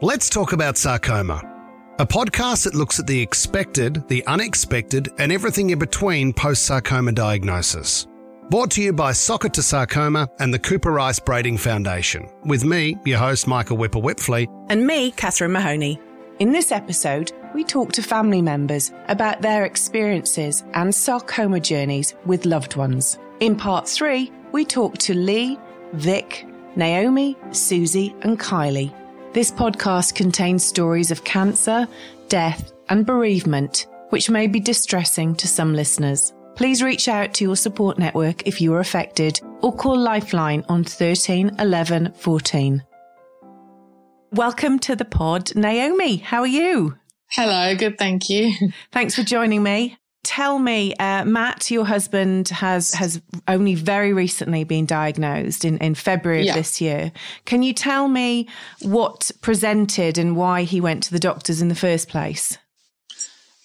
Let's talk about sarcoma, a podcast that looks at the expected, the unexpected, and everything in between post sarcoma diagnosis. Brought to you by Sock It to Sarcoma and the Cooper Rice-Brading Foundation, with me, your host, Michael Whipper Whipfley, and me, Catherine Mahoney. In this episode, we talk to family members about their experiences and sarcoma journeys with loved ones. In part three, we talk to Lee, Vic, Naomi, Susie, and Kylie. This podcast contains stories of cancer, death, and bereavement, which may be distressing to some listeners. Please reach out to your support network if you are affected or call Lifeline on 13 11 14. Welcome to the pod, Naomi. How are you? Hello, good, thank you. Thanks for joining me tell me, uh, Matt, your husband has has only very recently been diagnosed in, in February yeah. of this year. Can you tell me what presented and why he went to the doctors in the first place?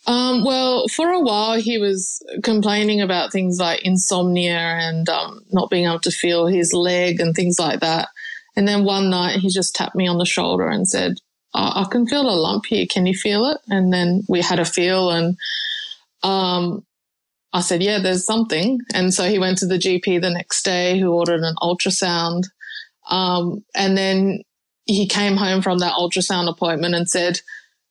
Um, well, for a while, he was complaining about things like insomnia and um, not being able to feel his leg and things like that. And then one night, he just tapped me on the shoulder and said, I, I can feel a lump here. Can you feel it? And then we had a feel and um, I said, yeah, there's something. And so he went to the GP the next day who ordered an ultrasound. Um, and then he came home from that ultrasound appointment and said,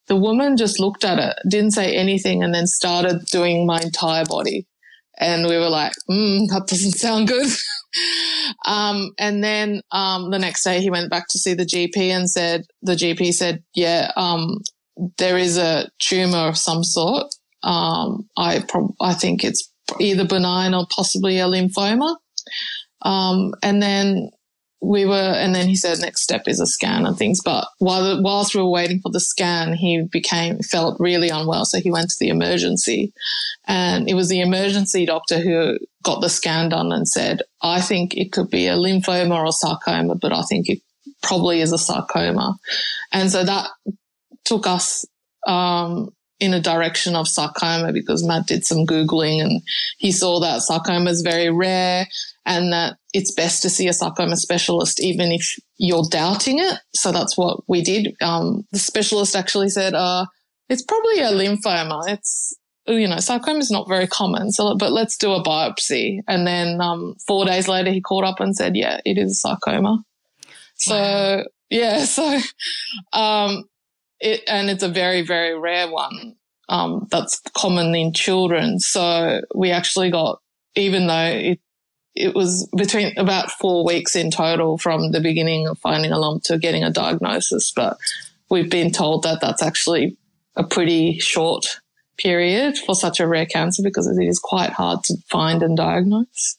the woman just looked at it, didn't say anything, and then started doing my entire body. And we were like, mm, that doesn't sound good. um, and then um, the next day he went back to see the GP and said, the GP said, yeah, um, there is a tumor of some sort um, I I think it's either benign or possibly a lymphoma. Um, and then we were, and then he said next step is a scan and things. But while whilst we were waiting for the scan, he became felt really unwell, so he went to the emergency, and it was the emergency doctor who got the scan done and said, "I think it could be a lymphoma or a sarcoma, but I think it probably is a sarcoma," and so that took us um, in a direction of sarcoma because Matt did some Googling and he saw that sarcoma is very rare and that it's best to see a sarcoma specialist even if you're doubting it. So that's what we did. Um, the specialist actually said, uh, it's probably a lymphoma. It's, you know, sarcoma is not very common. So, but let's do a biopsy. And then, um, four days later, he called up and said, yeah, it is sarcoma. So, wow. yeah. So, um, it, and it's a very, very rare one. Um, that's common in children. So we actually got, even though it, it was between about four weeks in total from the beginning of finding a lump to getting a diagnosis, but we've been told that that's actually a pretty short period for such a rare cancer because it is quite hard to find and diagnose.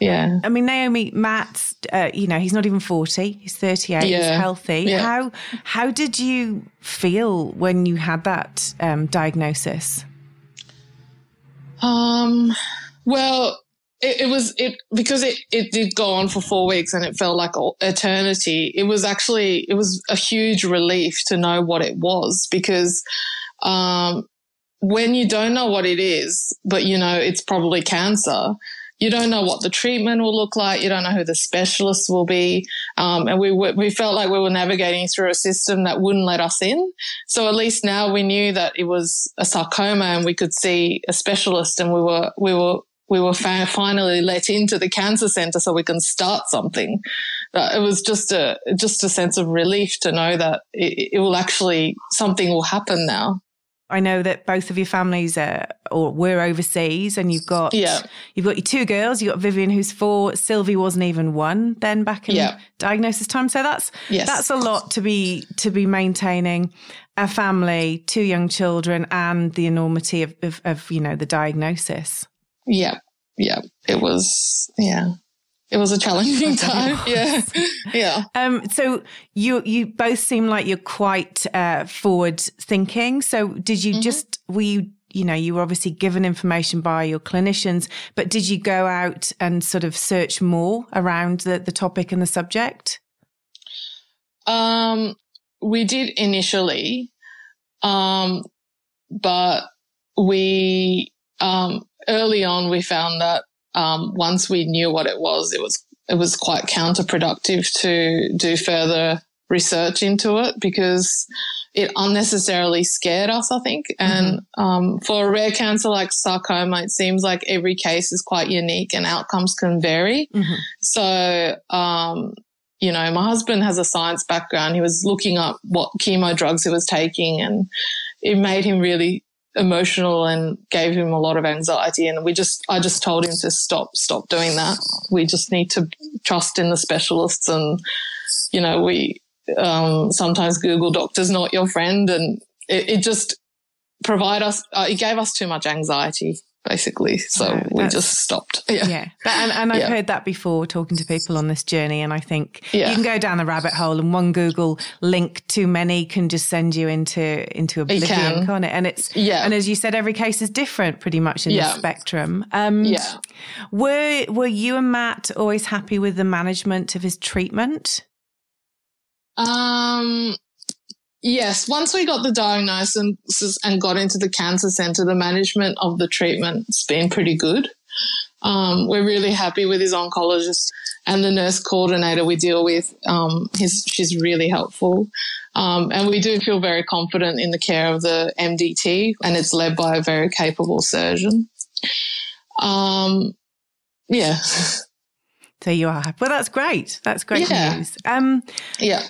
Yeah. I mean, Naomi, Matt, uh, you know, he's not even 40, he's 38, yeah. he's healthy. Yeah. How, how did you feel when you had that um, diagnosis? Um, well, it, it, was it because it, it did go on for four weeks and it felt like eternity. It was actually it was a huge relief to know what it was because um, when you don't know what it is, but you know it's probably cancer, you don't know what the treatment will look like. You don't know who the specialist will be. Um, and we, we felt like we were navigating through a system that wouldn't let us in. So at least now we knew that it was a sarcoma and we could see a specialist and we were, we were, we were finally let into the cancer center so we can start something. It was just a, just a sense of relief to know that it, it will actually, something will happen now. I know that both of your families are or were overseas, and you've got yeah. you've got your two girls. You have got Vivian, who's four. Sylvie wasn't even one then back in yeah. diagnosis time. So that's yes. that's a lot to be to be maintaining a family, two young children, and the enormity of, of, of you know the diagnosis. Yeah, yeah, it was yeah it was a challenging time. yeah. Yeah. Um, so you, you both seem like you're quite, uh, forward thinking. So did you mm-hmm. just, were you, you know, you were obviously given information by your clinicians, but did you go out and sort of search more around the, the topic and the subject? Um, we did initially, um, but we, um, early on we found that um, once we knew what it was, it was it was quite counterproductive to do further research into it because it unnecessarily scared us, I think. And mm-hmm. um, for a rare cancer like sarcoma, it seems like every case is quite unique and outcomes can vary. Mm-hmm. So, um, you know, my husband has a science background. He was looking up what chemo drugs he was taking and it made him really emotional and gave him a lot of anxiety. And we just, I just told him to stop, stop doing that. We just need to trust in the specialists. And, you know, we, um, sometimes Google doctor's not your friend. And it, it just provide us, uh, it gave us too much anxiety basically. So no, we just stopped. Yeah. yeah. But, and, and I've yeah. heard that before talking to people on this journey. And I think yeah. you can go down the rabbit hole and one Google link too many can just send you into, into oblivion, can. can't it? And it's, yeah. And as you said, every case is different pretty much in yeah. the spectrum. Um, yeah. Were, were you and Matt always happy with the management of his treatment? Um, Yes, once we got the diagnosis and got into the cancer center, the management of the treatment's been pretty good. Um, we're really happy with his oncologist and the nurse coordinator we deal with. Um, his, she's really helpful. Um, and we do feel very confident in the care of the MDT, and it's led by a very capable surgeon. Um, yeah. So you are happy. Well, that's great. That's great yeah. news. Um, yeah.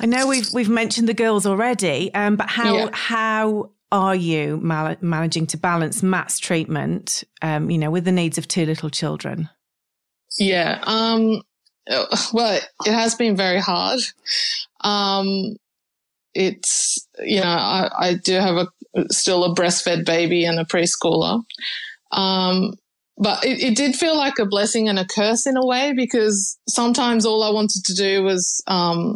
I know we've we've mentioned the girls already, um, but how yeah. how are you mal- managing to balance Matt's treatment, um, you know, with the needs of two little children? Yeah, um, well, it has been very hard. Um, it's you know, I, I do have a still a breastfed baby and a preschooler. Um, but it, it, did feel like a blessing and a curse in a way because sometimes all I wanted to do was um,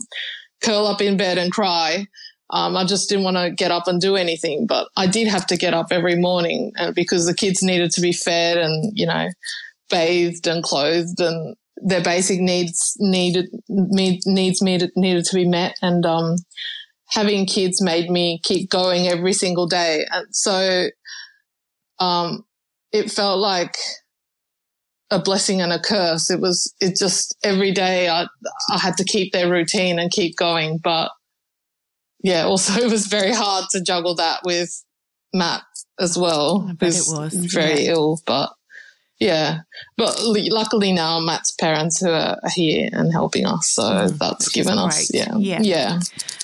curl up in bed and cry. Um, I just didn't want to get up and do anything, but I did have to get up every morning uh, because the kids needed to be fed and, you know, bathed and clothed and their basic needs needed, me, needs needed, needed to be met. And, um, having kids made me keep going every single day. And so, um, it felt like a blessing and a curse. It was, it just every day I, I had to keep their routine and keep going. But yeah, also it was very hard to juggle that with Matt as well. I bet it was very yeah. ill, but yeah, but luckily now Matt's parents who are here and helping us, so mm, that's given us yeah yeah yeah.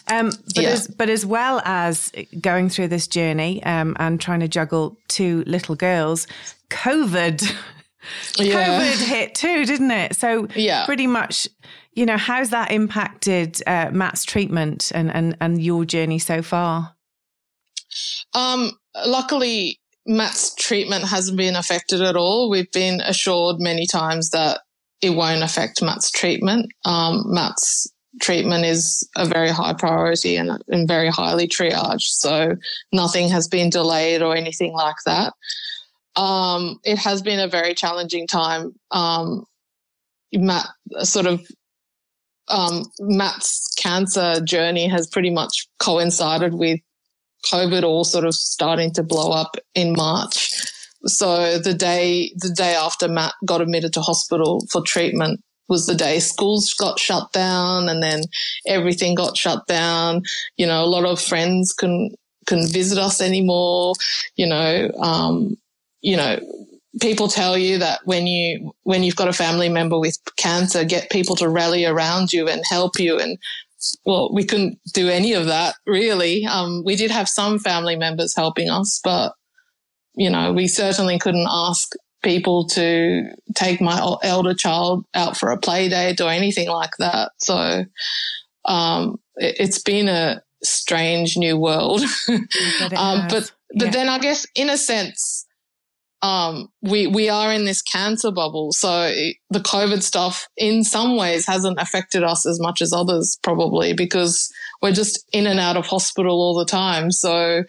Um, but yeah. as but as well as going through this journey um, and trying to juggle two little girls, COVID yeah. COVID hit too, didn't it? So yeah. pretty much, you know, how's that impacted uh, Matt's treatment and, and, and your journey so far? Um, luckily, Matt's treatment hasn't been affected at all. We've been assured many times that it won't affect Matt's treatment. Um, Matt's treatment is a very high priority and, and very highly triaged. So nothing has been delayed or anything like that. Um, it has been a very challenging time. Um, Matt, sort of, um, Matt's cancer journey has pretty much coincided with COVID all sort of starting to blow up in March. So the day, the day after Matt got admitted to hospital for treatment was the day schools got shut down and then everything got shut down. You know, a lot of friends couldn't, couldn't visit us anymore. You know, um, you know, people tell you that when you when you've got a family member with cancer, get people to rally around you and help you. And well, we couldn't do any of that really. Um, we did have some family members helping us, but you know, we certainly couldn't ask people to take my elder child out for a play date or anything like that. So um, it, has been a strange new world. um, but but yeah. then I guess in a sense um, we we are in this cancer bubble. So the COVID stuff, in some ways, hasn't affected us as much as others, probably because we're just in and out of hospital all the time. So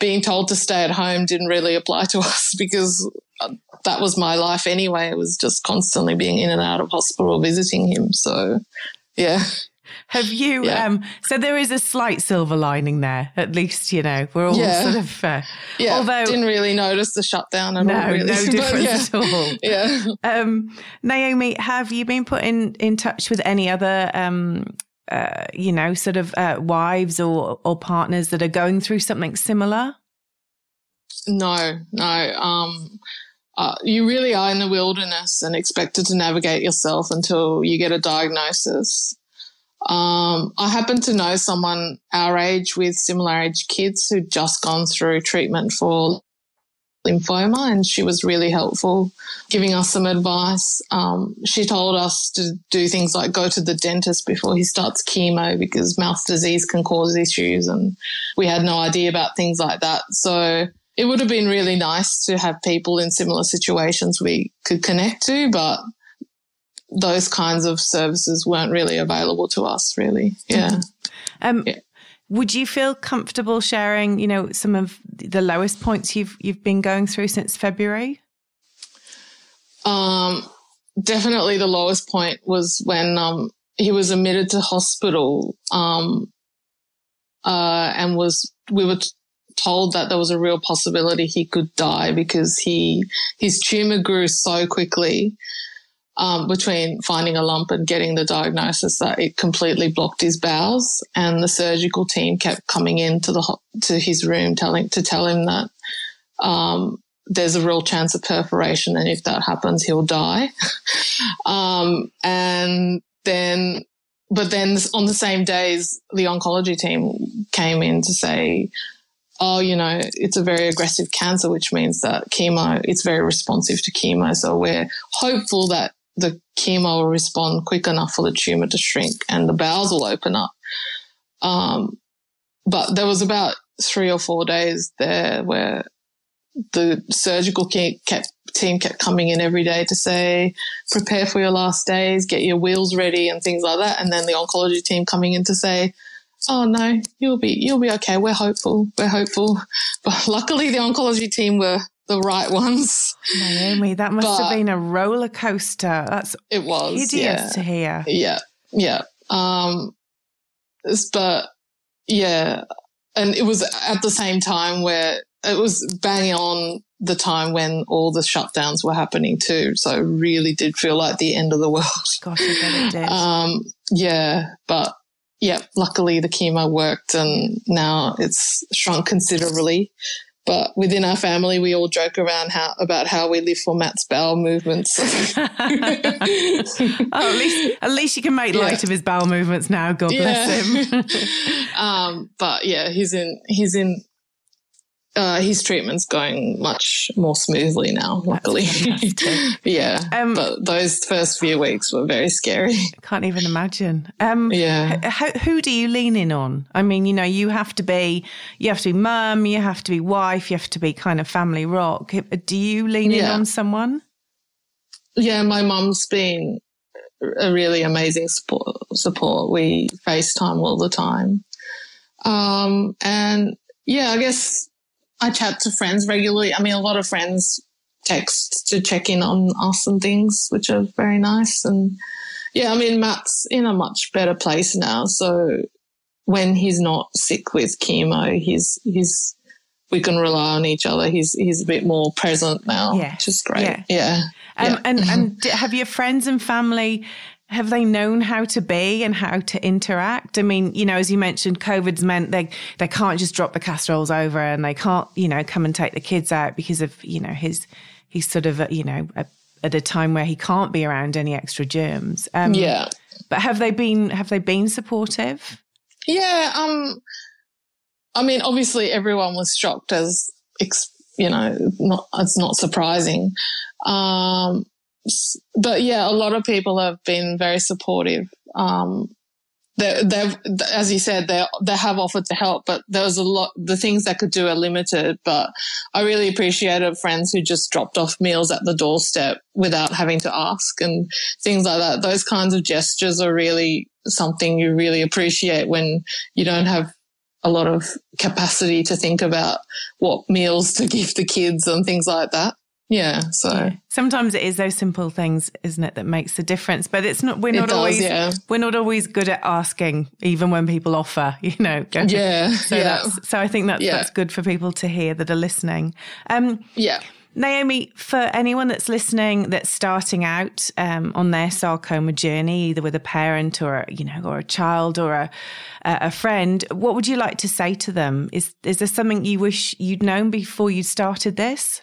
being told to stay at home didn't really apply to us because uh, that was my life anyway. It was just constantly being in and out of hospital visiting him. So yeah. Have you? Yeah. Um, so there is a slight silver lining there. At least you know we're all yeah. sort of. Uh, yeah. Although didn't really notice the shutdown at no, all. Really. No difference yeah. at all. Yeah. Um, Naomi, have you been put in in touch with any other um, uh, you know, sort of uh, wives or or partners that are going through something similar? No, no. Um, uh, you really are in the wilderness and expected to navigate yourself until you get a diagnosis. Um, I happen to know someone our age with similar age kids who'd just gone through treatment for lymphoma, and she was really helpful, giving us some advice. Um, she told us to do things like go to the dentist before he starts chemo because mouth disease can cause issues, and we had no idea about things like that. So it would have been really nice to have people in similar situations we could connect to, but those kinds of services weren't really available to us, really. Yeah. Um, yeah. Would you feel comfortable sharing, you know, some of the lowest points you've you've been going through since February? Um, definitely the lowest point was when um, he was admitted to hospital um, uh, and was we were told that there was a real possibility he could die because he his tumor grew so quickly um, between finding a lump and getting the diagnosis that it completely blocked his bowels, and the surgical team kept coming into the to his room telling to tell him that um, there's a real chance of perforation, and if that happens, he'll die. um, and then, but then on the same days, the oncology team came in to say. Oh, you know, it's a very aggressive cancer, which means that chemo, it's very responsive to chemo. So we're hopeful that the chemo will respond quick enough for the tumor to shrink and the bowels will open up. Um, but there was about three or four days there where the surgical team kept coming in every day to say, prepare for your last days, get your wheels ready and things like that. And then the oncology team coming in to say, oh no, you'll be, you'll be okay. We're hopeful. We're hopeful. But luckily the oncology team were the right ones. Naomi, that must but have been a roller coaster. That's it was hideous yeah. to hear. Yeah, yeah. Um, but yeah, and it was at the same time where it was banging on the time when all the shutdowns were happening too. So it really did feel like the end of the world. Gosh, I bet it did. Um, yeah, but yeah, luckily the chemo worked and now it's shrunk considerably. But within our family, we all joke around how about how we live for Matt's bowel movements. oh, at least at least you can make yeah. light of his bowel movements now. God yeah. bless him. um, but yeah, he's in he's in uh, his treatment's going much more smoothly now, luckily. yeah. Um, but those first few weeks were very scary. I can't even imagine. Um, yeah. H- who do you lean in on? I mean, you know, you have to be, you have to be mum, you have to be wife, you have to be kind of family rock. Do you lean yeah. in on someone? Yeah, my mum's been a really amazing support. support. We FaceTime all the time. Um, and yeah, I guess I chat to friends regularly. I mean, a lot of friends text to check in on us and things, which are very nice. And yeah, I mean, Matt's in a much better place now. So when he's not sick with chemo, he's, he's, we can rely on each other. He's, he's a bit more present now, yeah. which is great. Yeah. yeah. Um, yeah. And, and have your friends and family have they known how to be and how to interact? I mean, you know, as you mentioned, COVID's meant they they can't just drop the casseroles over and they can't, you know, come and take the kids out because of, you know, his he's sort of, you know, a, at a time where he can't be around any extra germs. Um, yeah. But have they been have they been supportive? Yeah. Um. I mean, obviously, everyone was shocked as, you know, not it's not surprising. Um but yeah, a lot of people have been very supportive. Um, they, they've, as you said, they they have offered to help, but there was a lot. The things they could do are limited. But I really appreciated friends who just dropped off meals at the doorstep without having to ask and things like that. Those kinds of gestures are really something you really appreciate when you don't have a lot of capacity to think about what meals to give the kids and things like that. Yeah. So yeah. sometimes it is those simple things, isn't it, that makes the difference. But it's not. We're not does, always. Yeah. We're not always good at asking, even when people offer. You know. Yeah. So yeah. That's, so I think that's yeah. that's good for people to hear that are listening. Um, yeah. Naomi, for anyone that's listening that's starting out um, on their sarcoma journey, either with a parent or you know, or a child or a a friend, what would you like to say to them? Is is there something you wish you'd known before you started this?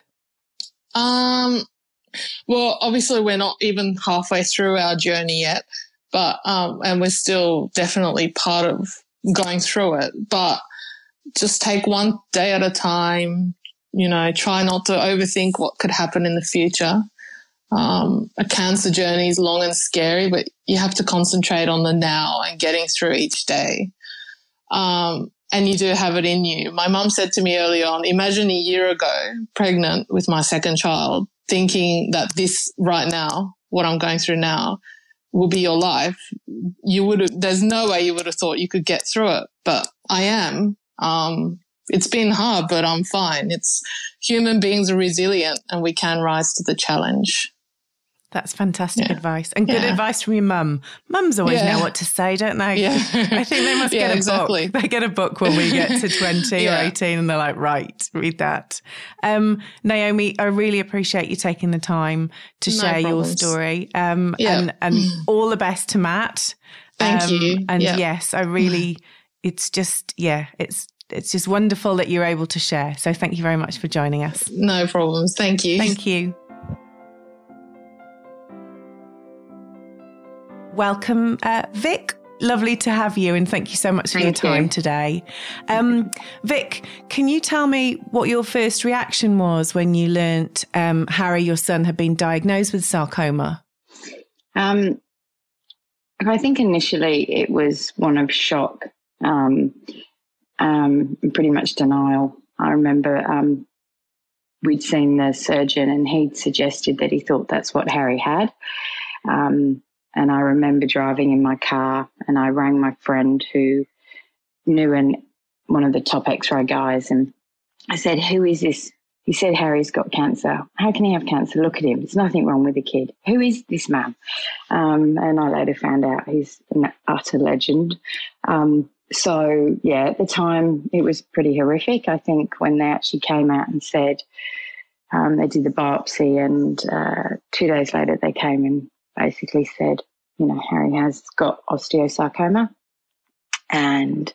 Um, well, obviously we're not even halfway through our journey yet, but um, and we're still definitely part of going through it. But just take one day at a time. You know, try not to overthink what could happen in the future. Um, a cancer journey is long and scary, but you have to concentrate on the now and getting through each day. Um, and you do have it in you. My mum said to me early on, imagine a year ago, pregnant with my second child, thinking that this right now, what I'm going through now, will be your life. You would have, there's no way you would have thought you could get through it, but I am. Um, it's been hard, but I'm fine. It's human beings are resilient and we can rise to the challenge. That's fantastic yeah. advice and good yeah. advice from your mum. Mums always yeah. know what to say, don't they? Yeah. I think they must get a exactly. book. They get a book when we get to 20 or 18 and they're like, right, read that. Um, Naomi, I really appreciate you taking the time to no share problems. your story. Um, and, and all the best to Matt. Thank um, you. And yes, I really, it's just, yeah, it's, it's just wonderful that you're able to share. So thank you very much for joining us. No problems. Thank you. Thank you. Welcome, uh, Vic. Lovely to have you, and thank you so much for thank your time you. today. Um, Vic, can you tell me what your first reaction was when you learnt um, Harry, your son, had been diagnosed with sarcoma? Um, I think initially it was one of shock, um, um, pretty much denial. I remember um, we'd seen the surgeon, and he'd suggested that he thought that's what Harry had. Um, and I remember driving in my car and I rang my friend who knew an, one of the top x ray guys. And I said, Who is this? He said, Harry's got cancer. How can he have cancer? Look at him. There's nothing wrong with the kid. Who is this man? Um, and I later found out he's an utter legend. Um, so, yeah, at the time it was pretty horrific. I think when they actually came out and said, um, they did the biopsy, and uh, two days later they came and basically said, you know, Harry has got osteosarcoma. And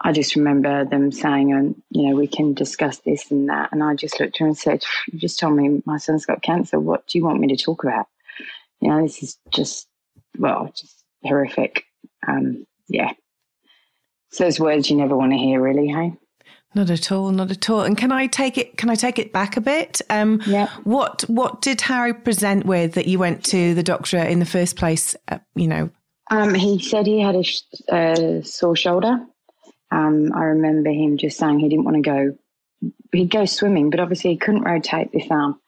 I just remember them saying, um, you know, we can discuss this and that. And I just looked at her and said, you just told me my son's got cancer. What do you want me to talk about? You know, this is just, well, just horrific. Um, yeah. Those words you never want to hear, really, hey? Not at all, not at all. And can I take it? Can I take it back a bit? Um, yeah. What What did Harry present with that you went to the doctor in the first place? Uh, you know. Um, he said he had a, a sore shoulder. Um, I remember him just saying he didn't want to go. He'd go swimming, but obviously he couldn't rotate this arm,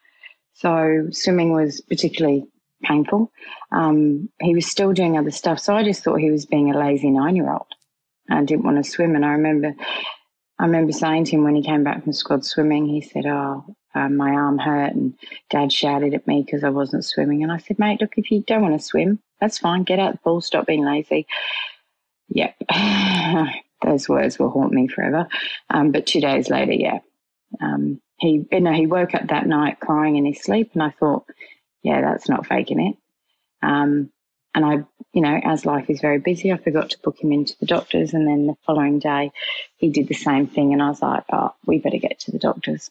so swimming was particularly painful. Um, he was still doing other stuff, so I just thought he was being a lazy nine-year-old. I didn't want to swim, and I remember I remember saying to him when he came back from squad swimming, he said, Oh, um, my arm hurt, and dad shouted at me because I wasn't swimming. And I said, Mate, look, if you don't want to swim, that's fine. Get out the pool, stop being lazy. Yep. Those words will haunt me forever. Um, but two days later, yeah. Um, he, you know, he woke up that night crying in his sleep, and I thought, yeah, that's not faking it. Um, and I, you know, as life is very busy, I forgot to book him into the doctors. And then the following day, he did the same thing. And I was like, oh, we better get to the doctors.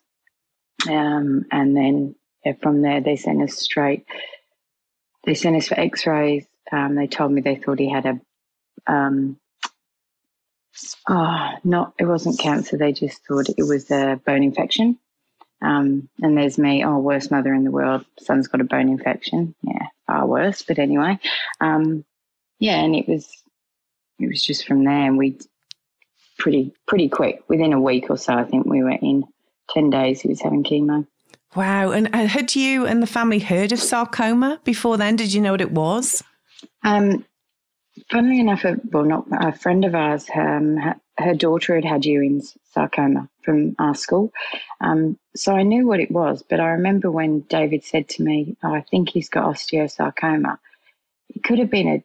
Um, and then yeah, from there, they sent us straight. They sent us for x rays. Um, they told me they thought he had a, um, oh, not, it wasn't cancer. They just thought it was a bone infection. Um, and there's me, oh, worst mother in the world. Son's got a bone infection. Yeah, far worse. But anyway, um, yeah, and it was it was just from there, and we pretty pretty quick within a week or so. I think we were in ten days. He was having chemo. Wow! And had you and the family heard of sarcoma before then? Did you know what it was? Um, funnily enough, a, well, not a friend of ours. Um, her daughter had had Ewing's sarcoma from our school. Um, so I knew what it was, but I remember when David said to me, oh, I think he's got osteosarcoma. It could have been a,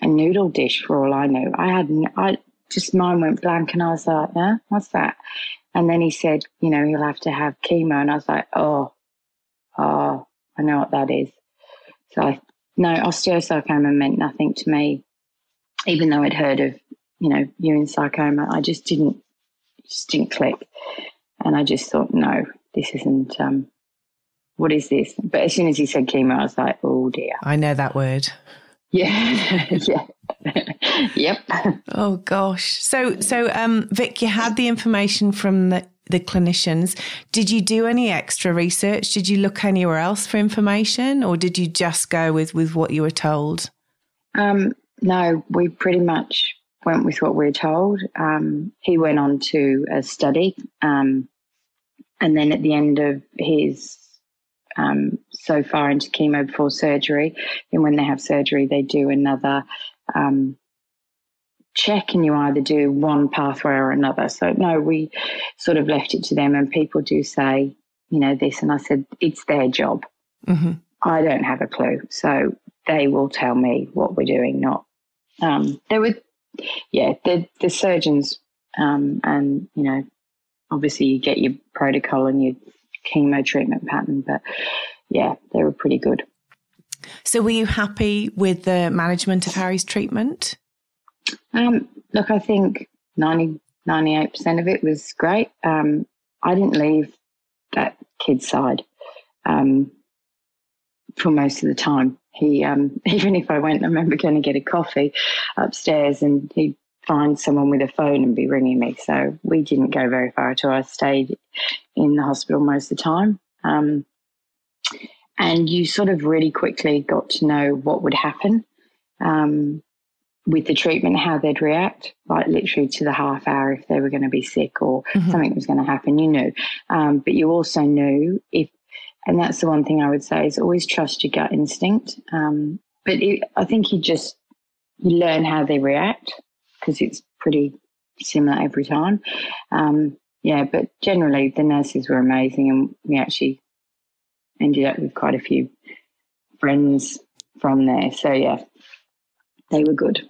a noodle dish for all I knew. I had, I just, mine went blank and I was like, yeah, what's that? And then he said, you know, he'll have to have chemo. And I was like, oh, oh, I know what that is. So I, no, osteosarcoma meant nothing to me, even though I'd heard of, you know, Ewing sarcoma. I just didn't, just didn't click. And I just thought, no, this isn't, um, what is this? But as soon as he said chemo, I was like, oh dear. I know that word. Yeah, yeah. yep. Oh gosh. So so um Vic, you had the information from the the clinicians. Did you do any extra research? Did you look anywhere else for information or did you just go with with what you were told? Um no, we pretty much went with what we were told. Um, he went on to a study, um, and then at the end of his um, so far into chemo before surgery. Then when they have surgery, they do another um, check, and you either do one pathway or another. So no, we sort of left it to them, and people do say, you know, this, and I said it's their job. Mm-hmm. I don't have a clue, so they will tell me what we're doing. Not um, there were, yeah, the the surgeons, um, and you know, obviously you get your protocol and your chemo treatment pattern. But yeah, they were pretty good. So, were you happy with the management of Harry's treatment? Um, look, I think 90, 98% of it was great. Um, I didn't leave that kid's side um, for most of the time. He, um, even if I went, I remember going to get a coffee upstairs and he'd find someone with a phone and be ringing me. So we didn't go very far at all. I stayed in the hospital most of the time. Um, and you sort of really quickly got to know what would happen um, with the treatment, how they'd react, like literally to the half hour if they were going to be sick or mm-hmm. something was going to happen. You knew, um, but you also knew if, and that's the one thing I would say is always trust your gut instinct. Um, but it, I think you just you learn how they react because it's pretty similar every time. Um, yeah, but generally the nurses were amazing, and we actually ended up with quite a few friends from there. So yeah, they were good.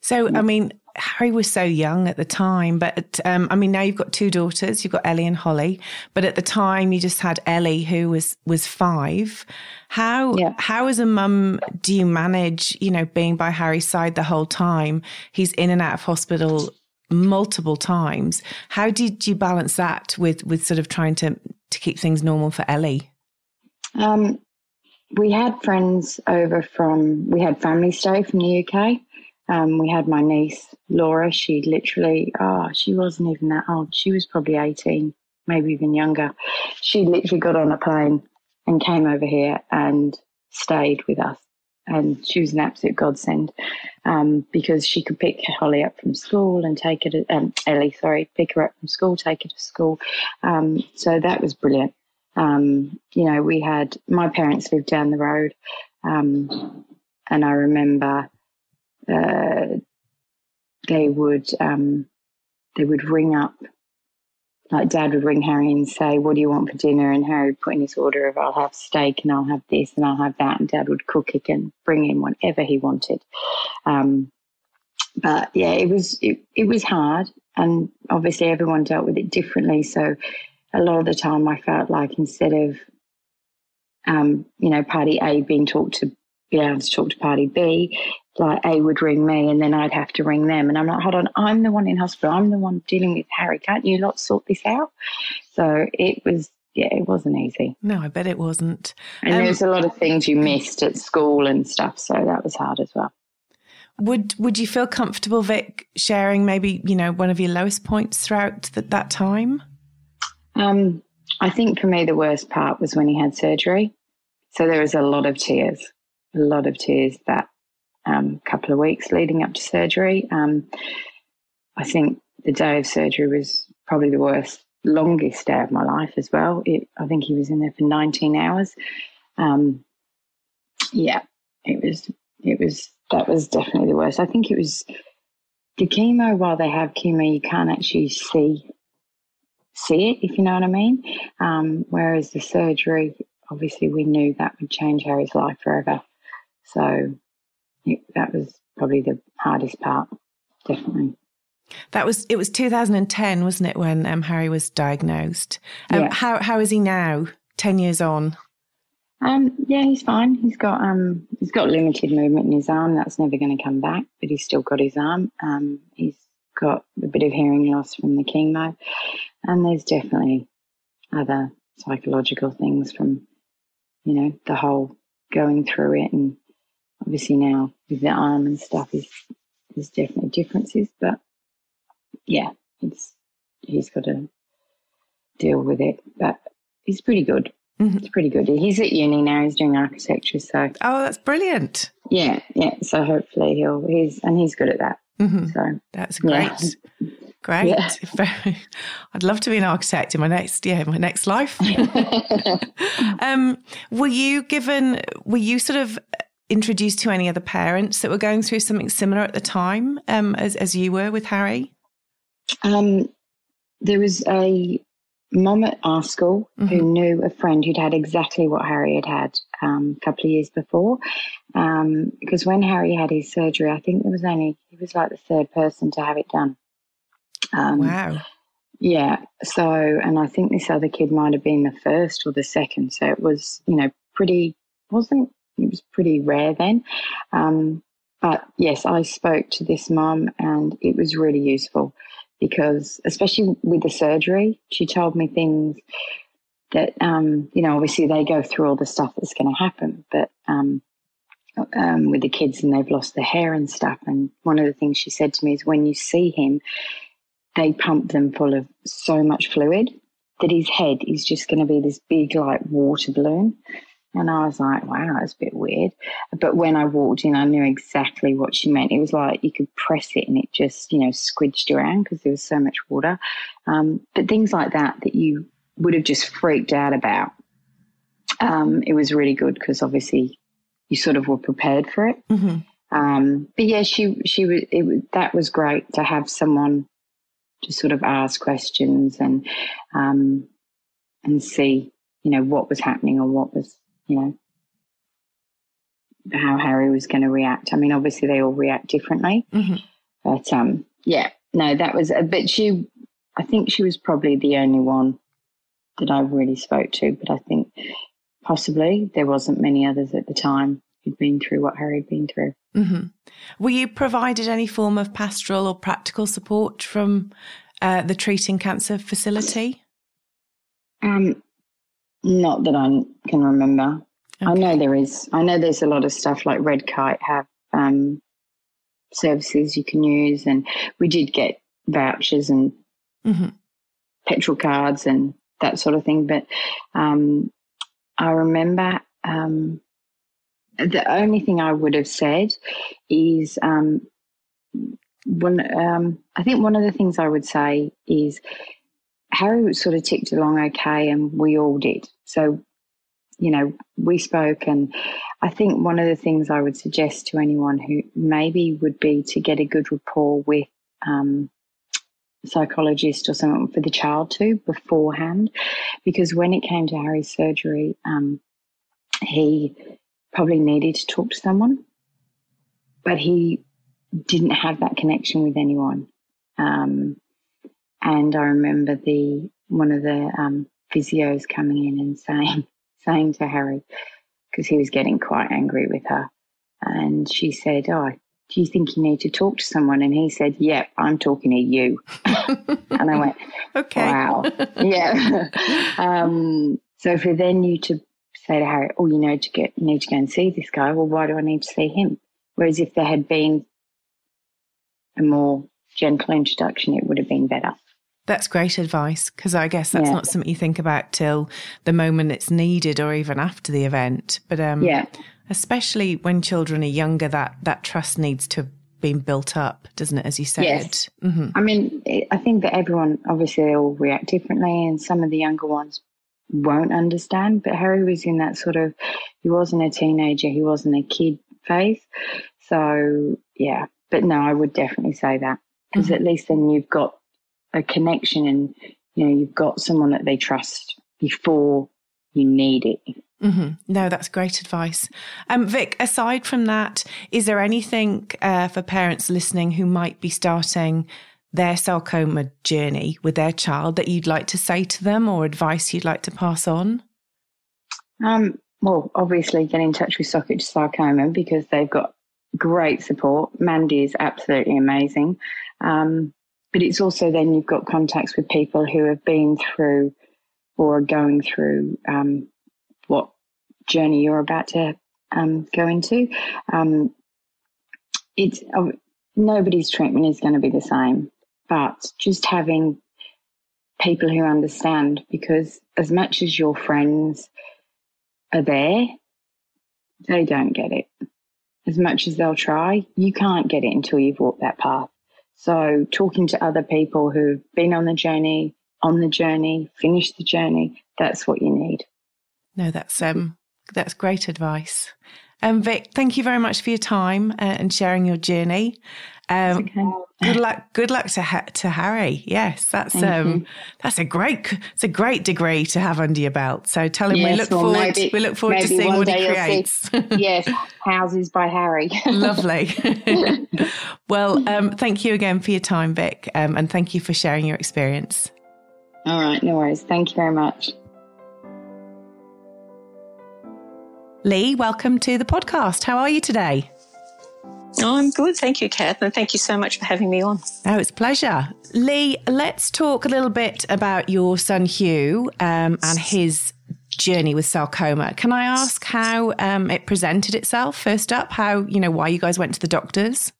So I mean, Harry was so young at the time, but um, I mean, now you've got two daughters. You've got Ellie and Holly, but at the time you just had Ellie, who was was five. How yeah. how as a mum do you manage, you know, being by Harry's side the whole time? He's in and out of hospital multiple times. How did you balance that with with sort of trying to to keep things normal for Ellie? Um, we had friends over from we had family stay from the UK. Um, we had my niece Laura. She literally, oh, she wasn't even that old. She was probably eighteen, maybe even younger. She literally got on a plane and came over here and stayed with us. And she was an absolute godsend um, because she could pick Holly up from school and take her to um, Ellie, sorry, pick her up from school, take her to school. Um, so that was brilliant. Um, you know, we had my parents lived down the road, um, and I remember uh, they would um, they would ring up like dad would ring Harry and say, What do you want for dinner? And Harry would put in his order of I'll have steak and I'll have this and I'll have that and dad would cook it and bring in whatever he wanted. Um, but yeah, it was it, it was hard and obviously everyone dealt with it differently. So a lot of the time I felt like instead of um, you know, party A being talked to be able to talk to party B, like A would ring me and then I'd have to ring them. And I'm like, hold on, I'm the one in hospital. I'm the one dealing with Harry. Can't you lot sort this out? So it was, yeah, it wasn't easy. No, I bet it wasn't. And um, there's a lot of things you missed at school and stuff. So that was hard as well. Would Would you feel comfortable, Vic, sharing maybe you know one of your lowest points throughout that that time? Um, I think for me the worst part was when he had surgery. So there was a lot of tears, a lot of tears that um, couple of weeks leading up to surgery. Um, I think the day of surgery was probably the worst, longest day of my life as well. It, I think he was in there for 19 hours. Um, yeah, it was, it was, that was definitely the worst. I think it was the chemo, while they have chemo, you can't actually see see it, if you know what I mean. Um, whereas the surgery, obviously, we knew that would change Harry's life forever. So that was probably the hardest part, definitely. That was it was 2010, wasn't it, when um, Harry was diagnosed? Um, Yeah. How how is he now? Ten years on. Um, yeah, he's fine. He's got um, he's got limited movement in his arm. That's never going to come back, but he's still got his arm. Um, he's got a bit of hearing loss from the chemo, and there's definitely other psychological things from, you know, the whole going through it, and obviously now with the arm and stuff, is there's definitely differences, but yeah, it's he's got to deal with it, but he's pretty good. Mhm. It's pretty good. He's at uni now. He's doing architecture, so Oh, that's brilliant. yeah, yeah. So hopefully he'll he's and he's good at that. Hmm So That's Yeah. great. Great. Yeah. Very- I'd love to be an architect in my next yeah, my next life. um, were you given were you sort of introduced to any other parents that were going through something similar at the time um, as as you were with Harry? um, there was a mom at our school who knew a friend who'd had exactly what Harry had had um, a couple of years before. Um, because when Harry had his surgery, I think there was only he was like the third person to have it done. Um, Wow. Yeah. So, and I think this other kid might have been the first or the second. So it was, you know, pretty, wasn't, it was pretty rare then. Um, but yes, I spoke to this mum and it was really useful because, especially with the surgery, she told me things that, um, you know, obviously they go through all the stuff that's going to happen, but, um, um, with the kids and they've lost their hair and stuff. And one of the things she said to me is when you see him, they pump them full of so much fluid that his head is just going to be this big, like, water balloon. And I was like, wow, that's a bit weird. But when I walked in, I knew exactly what she meant. It was like you could press it and it just, you know, squidged around because there was so much water. Um, but things like that that you would have just freaked out about. Um, it was really good because obviously you sort of were prepared for it. hmm Um, but yeah, she she was it that was great to have someone to sort of ask questions and um, and see you know what was happening or what was you know how Harry was going to react. I mean, obviously they all react differently, hmm but um, yeah, no, that was. A, but she, I think she was probably the only one that I really spoke to. But I think possibly there wasn't many others at the time who'd been through what Harry had been through. hmm Were you provided any form of pastoral or practical support from uh, the treating cancer facility? Um, not that I can remember. I know there is. I know there's a lot of stuff like Red Kite have um, services you can use, and we did get vouchers and hmm petrol cards and that sort of thing. But um, I remember um, the only thing I would have said is um, one. Um, I think one of the things I would say is Harry sort of ticked along okay, and we all did. So, you know, we spoke, and I think one of the things I would suggest to anyone who maybe would be to get a good rapport with um, a psychologist or someone for the child to beforehand, because when it came to Harry's surgery, um, he probably needed to talk to someone, but he didn't have that connection with anyone. Um, and I remember the one of the um, physios coming in and saying saying to Harry because he was getting quite angry with her, and she said, "Oh, do you think you need to talk to someone?" And he said, "Yep, I'm talking to you." and I went, Okay. Wow. yeah. um, so for then you to say to Harry, "Oh, you need to get, you need to go and see this guy." Well, why do I need to see him? Whereas if there had been a more gentle introduction, it would have been better. That's great advice because I guess that's Yeah. not something you think about till the moment it's needed or even after the event. But um, Yeah. especially when children are younger, that that trust needs to have been built up, doesn't it? As you said. Yes. hmm I mean, I think that everyone obviously they all react differently, and some of the younger ones won't understand. But Harry was in that sort of he wasn't a teenager, he wasn't a kid phase. So yeah, but no, I would definitely say that because at least then you've got a connection, and you know you've got someone that they trust before you need it. hmm No, that's great advice. Um, Vic, aside from that, is there anything uh, for parents listening who might be starting their sarcoma journey with their child that you'd like to say to them or advice you'd like to pass on? Um, well, obviously, get in touch with Sock It Sarcoma because they've got great support. Mandy is absolutely amazing. Um, but it's also then you've got contacts with people who have been through or are going through um, what journey you're about to um, go into. Um, it's uh, nobody's treatment is going to be the same, but just having people who understand because as much as your friends are there, they don't get it. As much as they'll try, you can't get it until you've walked that path. So talking to other people who've been on the journey, on the journey, finished the journey, that's what you need. No, that's um that's great advice. Um, Vic, thank you very much for your time uh, and sharing your journey. Um, okay. Good luck. Good luck to ha- to Harry. Yes, that's Thank um, you. that's a great it's a great degree to have under your belt. So tell him yes, we look well, forward maybe, we look forward to seeing what he creates. yes, houses by Harry. Lovely. well, um, thank you again for your time, Vic, um, and thank you for sharing your experience. All right, no worries. Thank you very much. Lee, welcome to the podcast. How are you today? Oh, I'm good. Thank you, Kath. And thank you so much for having me on. Oh, it's a pleasure. Lee, let's talk a little bit about your son Hugh um, and his journey with sarcoma. Can I ask how um, it presented itself first up? How, you know, why you guys went to the doctors?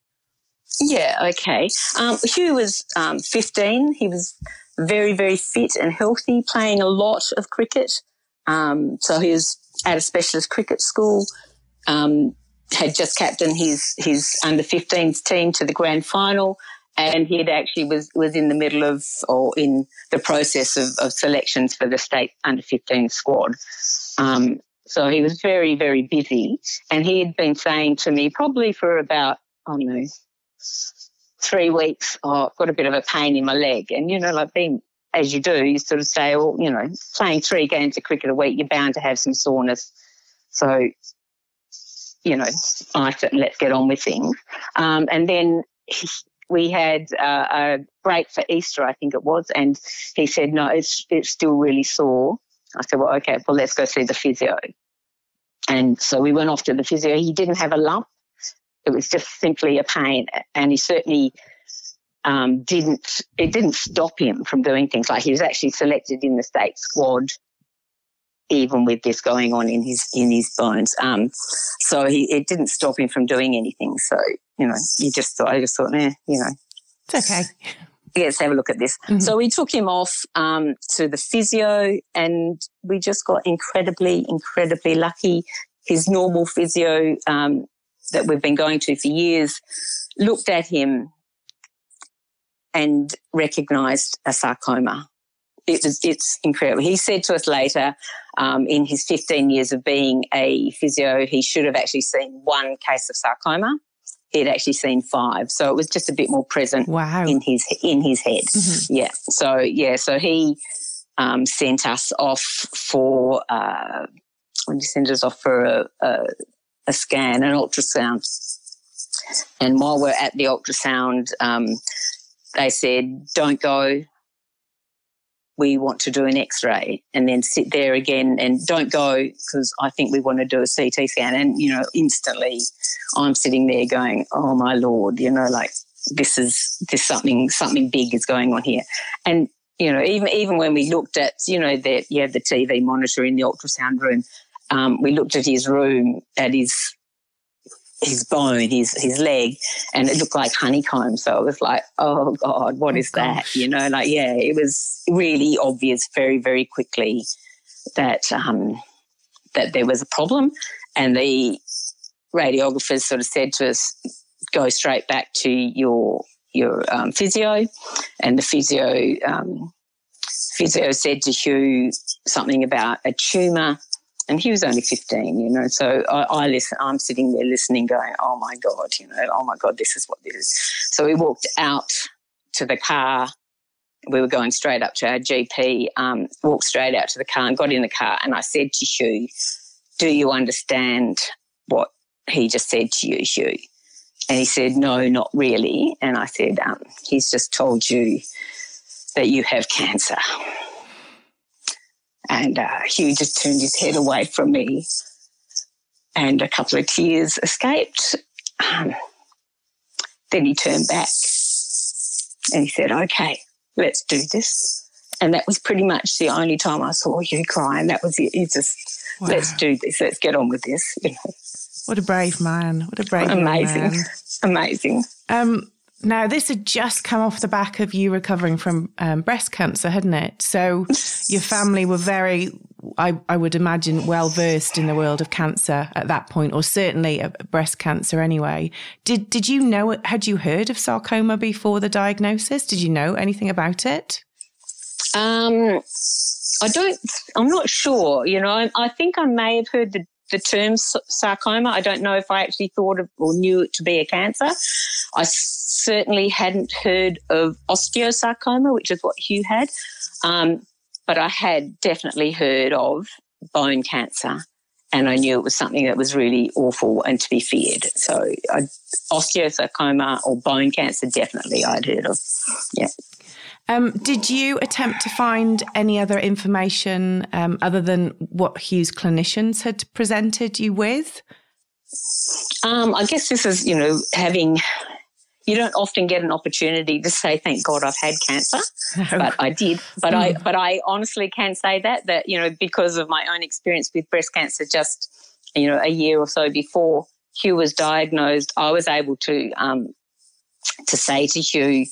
Yeah, okay. Um, Hugh was um, 15. He was very, very fit and healthy, playing a lot of cricket. Um, so he was at a specialist cricket school. Um, had just captained his his under 15s team to the grand final, and he had actually was was in the middle of or in the process of, of selections for the state under 15 squad. Um, so he was very very busy, and he had been saying to me probably for about I don't know three weeks, oh, I've got a bit of a pain in my leg, and you know like being as you do, you sort of say, well, you know, playing three games of cricket a week, you're bound to have some soreness. So, you know, ice it and let's get on with things. Um, and then we had uh, a break for Easter, I think it was, and he said, no, it's, it's still really sore. I said, well, okay, well, let's go see the physio. And so we went off to the physio. He didn't have a lump. It was just simply a pain. And he certainly um, didn't it didn't stop him from doing things like he was actually selected in the state squad even with this going on in his in his bones. Um, so he it didn't stop him from doing anything. So you know, you just thought I just thought, eh, you know, it's okay. Let's have a look at this. Mm-hmm. So we took him off um, to the physio, and we just got incredibly, incredibly lucky. His normal physio um, that we've been going to for years looked at him and recognized a sarcoma. It was, it's incredible. He said to us later, um, in his 15 years of being a physio, he should have actually seen one case of sarcoma. He had actually seen five, so it was just a bit more present wow. in his in his head. Mm-hmm. Yeah. So yeah. So he um, sent us off for uh, when he sent us off for a, a, a scan, an ultrasound. And while we're at the ultrasound, um, they said, don't go. We want to do an x ray and then sit there again and don't go because I think we want to do a CT scan. And, you know, instantly I'm sitting there going, oh my Lord, you know, like this is, this something, something big is going on here. And, you know, even, even when we looked at, you know, that you have the TV monitor in the ultrasound room, um, we looked at his room, at his his bone, his his leg, and it looked like honeycomb. So I was like, oh God, what oh, is gosh. that? You know, like yeah, it was really obvious very very quickly that um, that there was a problem, and the radiographers sort of said to us, go straight back to your your um, physio, and the physio um, physio said to Hugh something about a tumour and he was only 15, you know. So I, I listen, I'm sitting there listening, going, oh my God, you know, oh my God, this is what this is. So we walked out to the car. We were going straight up to our GP, um, walked straight out to the car and got in the car. And I said to Hugh, do you understand what he just said to you, Hugh? And he said, No, not really. And I said, um, He's just told you that you have cancer. And uh, Hugh just turned his head away from me, and a couple of tears escaped. Um, then he turned back and he said, Okay, let's do this. And that was pretty much the only time I saw Hugh cry. And that was it. He just, wow. let's do this. Let's get on with this. You know. What a brave man. What a brave Amazing. man. Amazing. Um, now, this had just come off the back of you recovering from um, breast cancer, hadn't it? So your family were very, I, I would imagine, well versed in the world of cancer at that point, or certainly breast cancer anyway. Did did you know? Had you heard of sarcoma before the diagnosis? Did you know anything about it? Um, I don't. I'm not sure. You know, I, I think I may have heard the the term sarcoma. I don't know if I actually thought of or knew it to be a cancer. I certainly hadn't heard of osteosarcoma, which is what Hugh had, um, but I had definitely heard of bone cancer. And I knew it was something that was really awful and to be feared. So, I, osteosarcoma or bone cancer, definitely I'd heard of. Yeah. Um, did you attempt to find any other information um, other than what Hugh's clinicians had presented you with? Um, I guess this is, you know, having. You don't often get an opportunity to say, "Thank God I've had cancer," but I did. But mm. I, hmm. but I honestly can say that that you know because of my own experience with breast cancer, just you know a year or so before Hugh was diagnosed, I was able to um, to say to Hugh,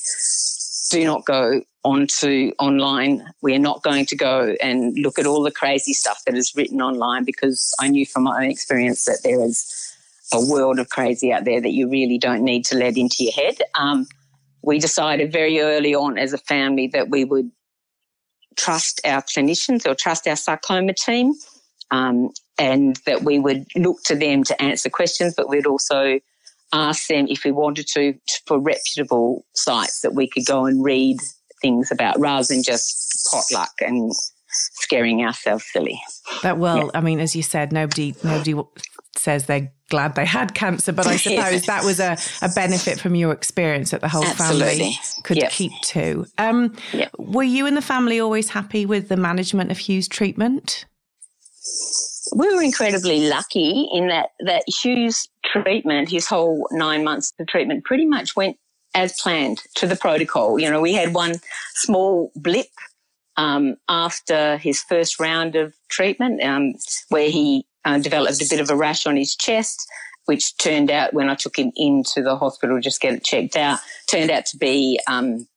do not go onto online. We're not going to go and look at all the crazy stuff that is written online because I knew from my own experience that there is a world of crazy out there that you really don't need to let into your head. Um, we decided very early on as a family that we would trust our clinicians or trust our sarcoma team um, and that we would look to them to answer questions, but we'd also ask them if we wanted to for reputable sites that we could go and read things about rather than just potluck and scaring ourselves silly. That well, yeah. I mean, as you said, nobody nobody says they're glad they had cancer, but I suppose that was a, a benefit from your experience that the whole Absolutely. family could yep. keep to. Um, yep. Were you and the family always happy with the management of Hugh's treatment? We were incredibly lucky in that that Hugh's treatment, his whole nine months of treatment, pretty much went as planned to the protocol. You know, we had one small blip um, after his first round of treatment um, where he uh, developed a bit of a rash on his chest, which turned out when I took him into the hospital just get it checked out, turned out to be um,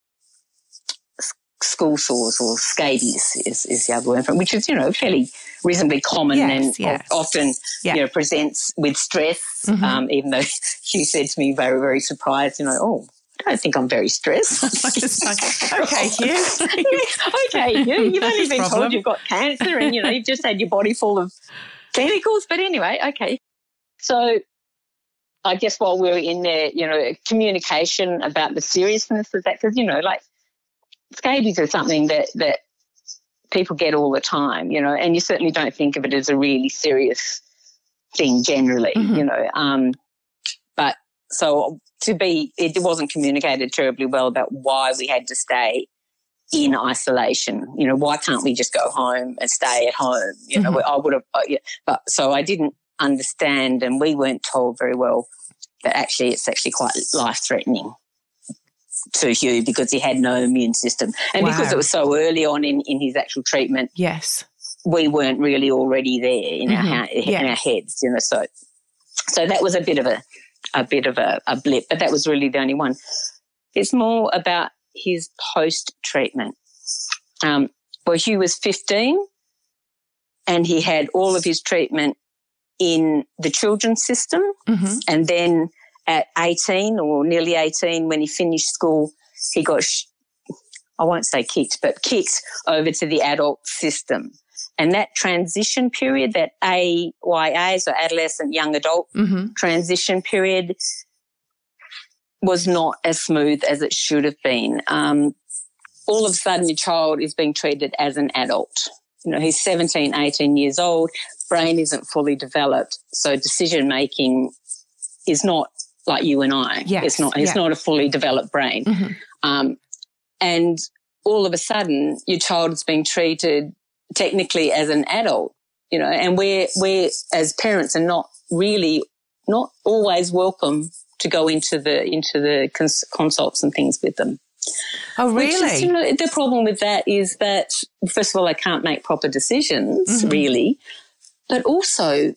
school sores or scabies is, is the other word for it, which is, you know, fairly reasonably common yes, and yes. often, yeah. you know, presents with stress. Mm-hmm. Um, even though Hugh said to me very, very surprised, you know, oh, I don't think I'm very stressed. okay, Hugh. okay, Hugh. You've only been told you've got cancer and, you know, you've just had your body full of chemicals. But anyway, okay. So I guess while we were in there, you know, communication about the seriousness of that, because, you know, like scabies is something that, that people get all the time, you know, and you certainly don't think of it as a really serious thing generally, mm-hmm. you know. Um, but so to be, it wasn't communicated terribly well about why we had to stay in isolation. You know, why can't we just go home and stay at home? You know, mm-hmm. I would have, uh, yeah, but so I didn't understand, and we weren't told very well that actually it's actually quite life threatening to Hugh because he had no immune system. And wow. because it was so early on in, in his actual treatment. Yes. We weren't really already there in mm-hmm. our in our heads, you know. So, so that was a bit of a a bit of a, a blip, but that was really the only one. It's more about his post treatment. Um, well, Hugh was 15 and he had all of his treatment in the children's system. Mm-hmm. And then at 18 or nearly 18 when he finished school, he got, I won't say kicked, but kicked over to the adult system. And that transition period, that AYA, so adolescent young adult mm-hmm. transition period, was not as smooth as it should have been. Um, all of a sudden, your child is being treated as an adult. You know, he's 17, 18 years old, brain isn't fully developed. So decision making is not like you and I. Yes, it's not. It's yeah. not a fully developed brain. Mhm. Um, and all of a sudden, your child is being treated technically as an adult. You know, and we're we're as parents are not really not always welcome to go into the into the cons- consults and things with them. Oh, really? is, you know, the problem with that is that first of all, they can't make proper decisions, Mhm. really, but also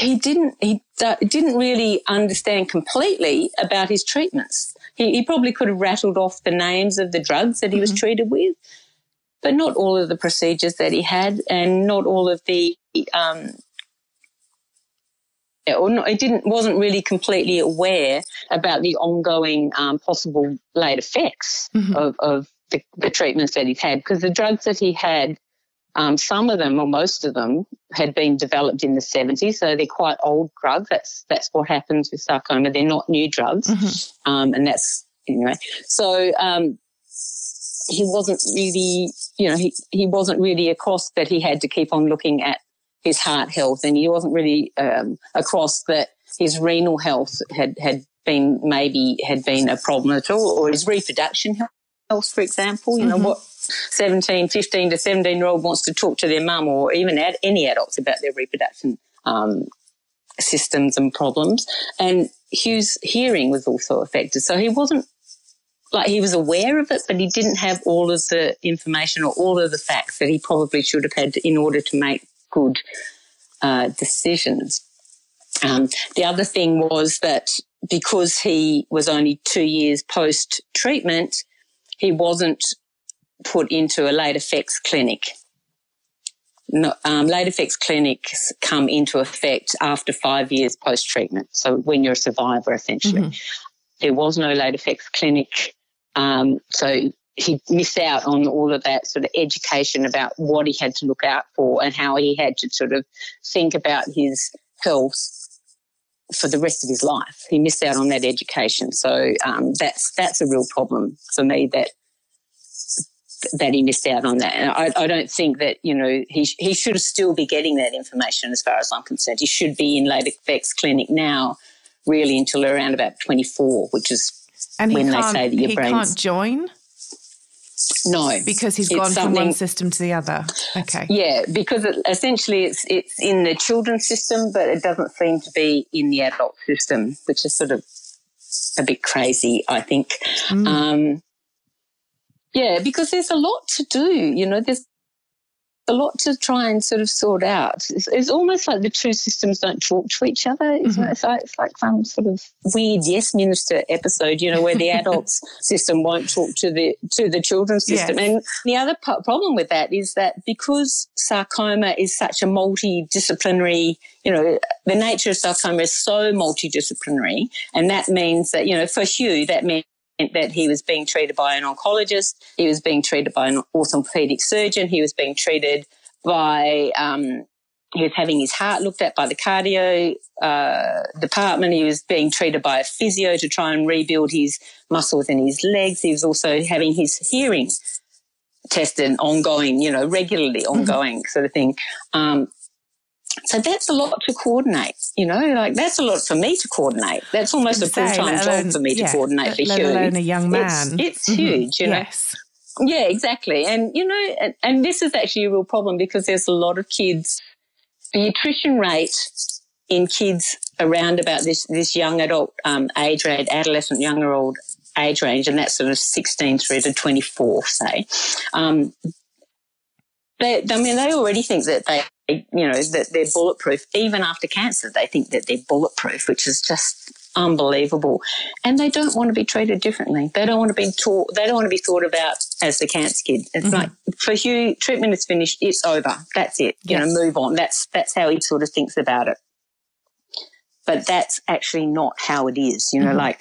he didn't he uh, didn't really understand completely about his treatments. He, he probably could have rattled off the names of the drugs that he was treated with, but not all of the procedures that he had, and not all of the um, or not, it didn't wasn't really completely aware about the ongoing um, possible late effects Mhm. of, of the, the treatments that he's had because the drugs that he had um, some of them or most of them had been developed in the 70s so they're quite old drugs that's that's what happens with sarcoma they're not new drugs Mhm. um, and that's anyway so um, he wasn't really you know he, he wasn't really across that he had to keep on looking at his heart health, and he wasn't really um, across that his renal health had had been maybe had been a problem at all, or his reproduction health, for example. You know Mhm. what. 17, 15 to 17 year old wants to talk to their mum or even ad, any adults about their reproduction um, systems and problems. And Hugh's hearing was also affected. So he wasn't like he was aware of it, but he didn't have all of the information or all of the facts that he probably should have had in order to make good uh, decisions. Um, the other thing was that because he was only two years post treatment, he wasn't put into a late effects clinic. No, um, late effects clinics come into effect after five years post treatment. So when you're a survivor, essentially, there was no late effects clinic. Um, so he missed out on all of that sort of education about what he had to look out for and how he had to sort of think about his health for the rest of his life. He missed out on that education. So um, that's that's a real problem for me that that he missed out on that. And I, I don't think that you know he he should still be getting that information as far as I'm concerned. He should be in late effects clinic now, really until around about 24, which is and when they say that your he brain's- can't join no because he's gone from one system to the other. Okay. Yeah, because it, essentially it's it's in the children's system, but it doesn't seem to be in the adult system, which is sort of a bit crazy, I think. Mm. Um, yeah, because there's a lot to do. You know, there's a lot to try and sort of sort out. It's, it's almost like the two systems don't talk to each other. Isn't mm-hmm. it? It's, like, it's like some sort of weird Yes Minister episode, you know, where the adults system won't talk to the to the children's system. Yes. And the other p- problem with that is that because sarcoma is such a multidisciplinary, you know, the nature of sarcoma is so multidisciplinary, and that means that you know, for Hugh, that meant that he was being treated by an oncologist, he was being treated by an orthopedic surgeon, he was being treated by, um, he was having his heart looked at by the cardio uh, department. He was being treated by a physio to try and rebuild his muscles in his legs. He was also having his hearing tested ongoing, you know, regularly ongoing sort of thing. Um, so that's a lot to coordinate, you know, like that's a lot for me to coordinate. That's almost a full time job alone- for me yeah, to coordinate for let Hugh. alone a young man. It's, it's Mhm. huge, you know. Yes. Yeah, exactly. And, you know, and, and this is actually a real problem because there's a lot of kids. The attrition rate in kids around about this, this young adult um, age range, adolescent, younger old age range, and that's sort of 16 through to 24, say. Um, they, I mean, they already think that they, you know, that they're bulletproof. Even after cancer, they think that they're bulletproof, which is just unbelievable. And they don't want to be treated differently. They don't want to be taught, they don't want to be thought about as the cancer kid. It's like, for Hugh, treatment is finished. It's over. That's it. You Yes. know, move on. That's, that's how he sort of thinks about it. But that's actually not how it is. You know, Mhm. like,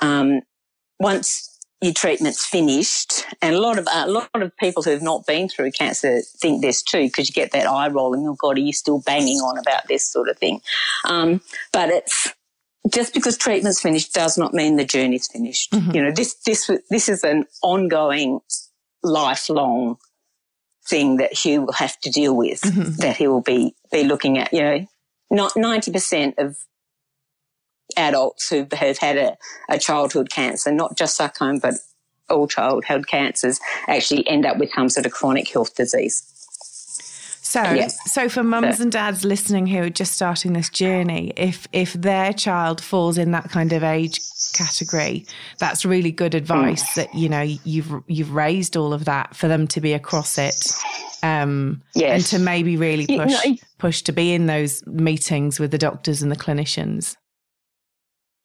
um, once your treatment's finished, and a lot of a lot of people who've not been through cancer think this too, because you get that eye rolling. Oh God, are you still banging on about this sort of thing? Um, but it's just because treatment's finished does not mean the journey's finished. Mhm. You know, this this this is an ongoing, lifelong thing that Hugh will have to deal with. Mhm. That he will be be looking at. You know, not ninety percent of adults who have had a, a childhood cancer, not just sarcoma, but all childhood cancers, actually end up with some sort of chronic health disease. So, yeah. so for mums and dads listening who are just starting this journey, if if their child falls in that kind of age category, that's really good advice. Mm. That you know you've you've raised all of that for them to be across it, um, yes. and to maybe really push you know, push to be in those meetings with the doctors and the clinicians.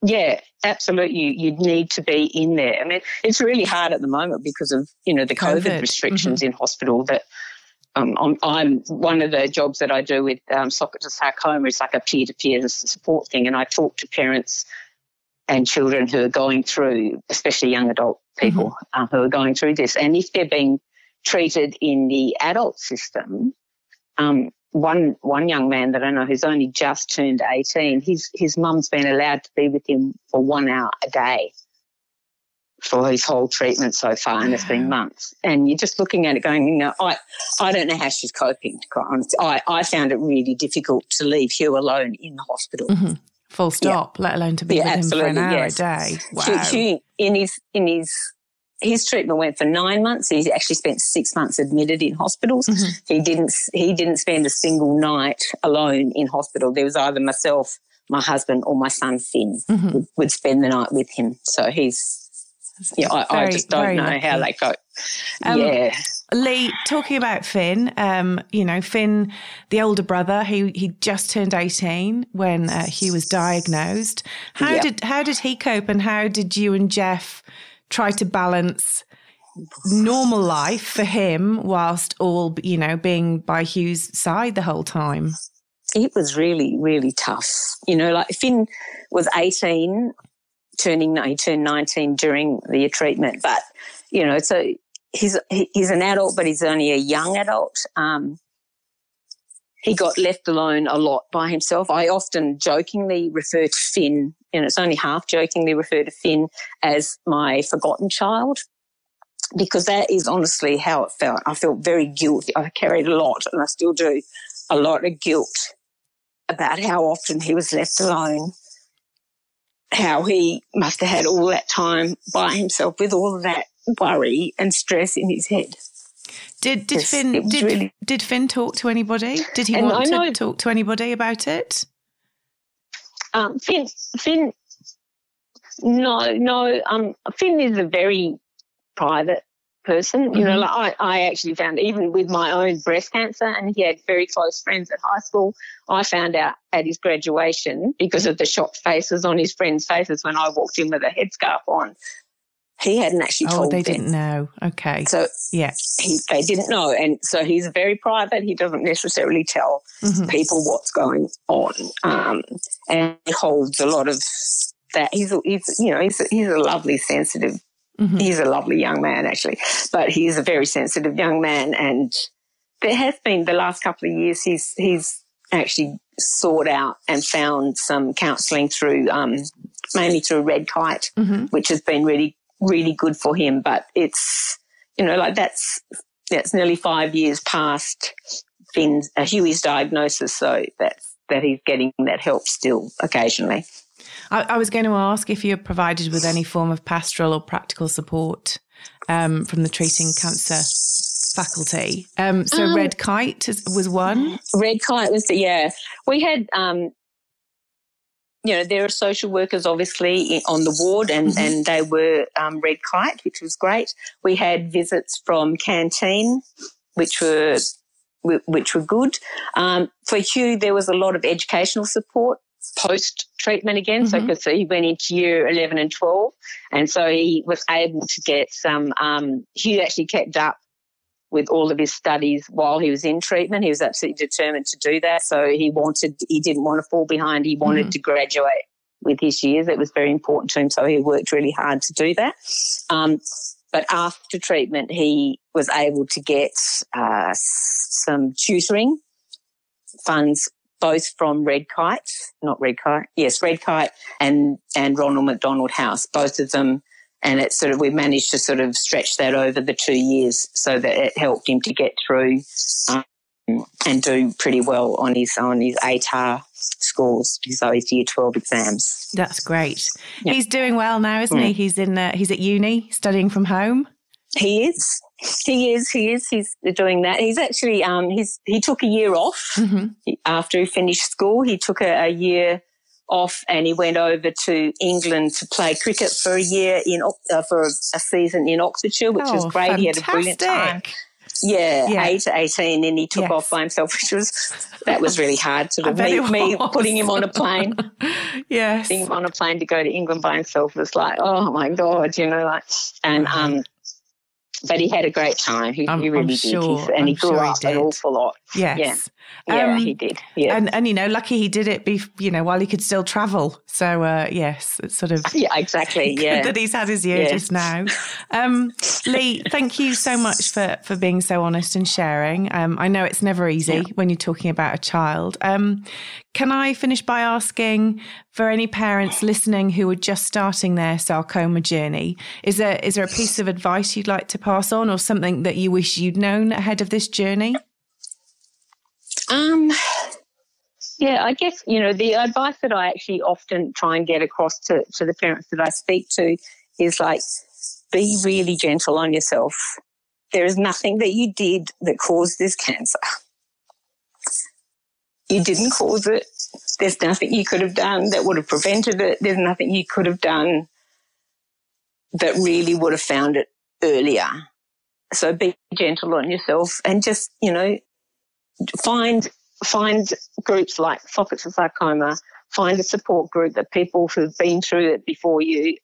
Yeah, absolutely. You'd need to be in there. I mean, it's really hard at the moment because of you know the COVID, COVID. restrictions mm-hmm. in hospital that um, I'm, I'm, one of the jobs that I do with um, sarcoma is like a peer to peer support thing, and I talk to parents and children who are going through, especially young adult people mm-hmm. uh, who are going through this, and if they're being treated in the adult system. Um, one one young man that I know who's only just turned eighteen, his his mum's been allowed to be with him for one hour a day for his whole treatment so far, and it's been months. And you're just looking at it going, you know, I, I don't know how she's coping. I, I found it really difficult to leave Hugh alone in the hospital. Mm-hmm. Full stop, yeah. let alone to be yeah, with him for an hour yes. a day. Wow. Hugh, in his, in his, his treatment went for nine months. He actually spent six months admitted in hospitals. Mm-hmm. He didn't, he didn't spend a single night alone in hospital. There was either myself, my husband, or my son Finn mm-hmm. would, would spend the night with him. So he's yeah, I, very, I just don't know lucky. how they go. Um, yeah. Lee, talking about Finn, um, you know, Finn, the older brother, he he just turned eighteen when uh, he was diagnosed. How yeah. did how did he cope, and how did you and Jeff try to balance normal life for him whilst all you know being by Hugh's side the whole time? It was really really tough. You know, like Finn was eighteen turning he turned 19 during the treatment. But you know, so he's he's an adult, but he's only a young adult. Um, he got left alone a lot by himself. I often jokingly refer to Finn, and it's only half jokingly refer to Finn as my forgotten child. Because that is honestly how it felt. I felt very guilty. I carried a lot, and I still do, a lot of guilt about how often he was left alone how he must have had all that time by himself with all of that worry and stress in his head. Did did yes, Finn did, really... did Finn talk to anybody? Did he and want know, to talk to anybody about it? Um, Finn Finn no no um Finn is a very private person. Mm-hmm. You know, mm-hmm. like I, I actually found even with my own breast cancer, and he had very close friends at high school. I found out at his graduation because of the shocked faces on his friends' faces when I walked in with a headscarf on. He hadn't actually oh, told. they them. didn't know. Okay. So yeah, he, they didn't know, and so he's very private. He doesn't necessarily tell mm-hmm. people what's going on, um, and he holds a lot of that. He's, he's you know, he's, he's a lovely, sensitive Mm-hmm. He's a lovely young man, actually, but he's a very sensitive young man. And there has been the last couple of years, he's, he's actually sought out and found some counselling through, um, mainly through Red Kite, mm-hmm. which has been really, really good for him. But it's, you know, like that's, that's nearly five years past Finn's, uh, Huey's diagnosis. So that's, that he's getting that help still occasionally. I, I, was going to ask if you're provided with any form of pastoral or practical support um, from the treating cancer faculty. Um, so um, Red Kite was one. Red Kite was the, yeah. We had um, you know, there are social workers obviously on the ward, and, mm-hmm. and they were um, Red Kite, which was great. We had visits from Canteen, which were which were good. Um, for Hugh, there was a lot of educational support post treatment again. Mm-hmm. So, because he went into year 11 and 12. And so he was able to get some, um, he actually kept up with all of his studies while he was in treatment. He was absolutely determined to do that. So he wanted, he didn't want to fall behind. He wanted mm-hmm. to graduate with his years. It was very important to him. So he worked really hard to do that. Um, but after treatment, he was able to get uh, some tutoring funds both from Red Kite, not Red Kite, yes, Red Kite and, and Ronald McDonald House, both of them. And it sort of, we managed to sort of stretch that over the two years so that it helped him to get through um, and do pretty well on his on his ATAR scores, so his year twelve exams. That's great. Yep. He's doing well now, isn't mm. he? He's in uh, he's at uni studying from home. He is. He is. He is. He's doing that. He's actually um he's he took a year off mm-hmm. after he finished school. He took a, a year off and he went over to England to play cricket for a year in uh, for a, season in Oxfordshire, which oh, was great. Fantastic. He had a brilliant time. Yeah, yeah, eight to eighteen, and he took yes. off by himself, which was that was really hard. Sort of me, me putting him on a plane. yes, putting him on a plane to go to England by himself was like, oh my god, you know, like, and um, but he had a great time. He, he really did, sure, and I'm he grew sure up he an awful lot. Yes. Yeah. Yeah, um, he did. Yeah, and and you know, lucky he did it. Be you know, while he could still travel. So uh, yes, it's sort of yeah, exactly. Yeah, that he's had his year yeah. just now. Um, Lee, thank you so much for for being so honest and sharing. Um, I know it's never easy yeah. when you're talking about a child. Um, can I finish by asking for any parents listening who are just starting their sarcoma journey? Is there is there a piece of advice you'd like to pass on, or something that you wish you'd known ahead of this journey? Um, yeah, I guess, you know, the advice that I actually often try and get across to, to the parents that I speak to is like, be really gentle on yourself. There is nothing that you did that caused this cancer. You didn't cause it. There's nothing you could have done that would have prevented it. There's nothing you could have done that really would have found it earlier. So be gentle on yourself and just, you know, find find groups like Sock It to Sarcoma, find a support group that people who've been through it before you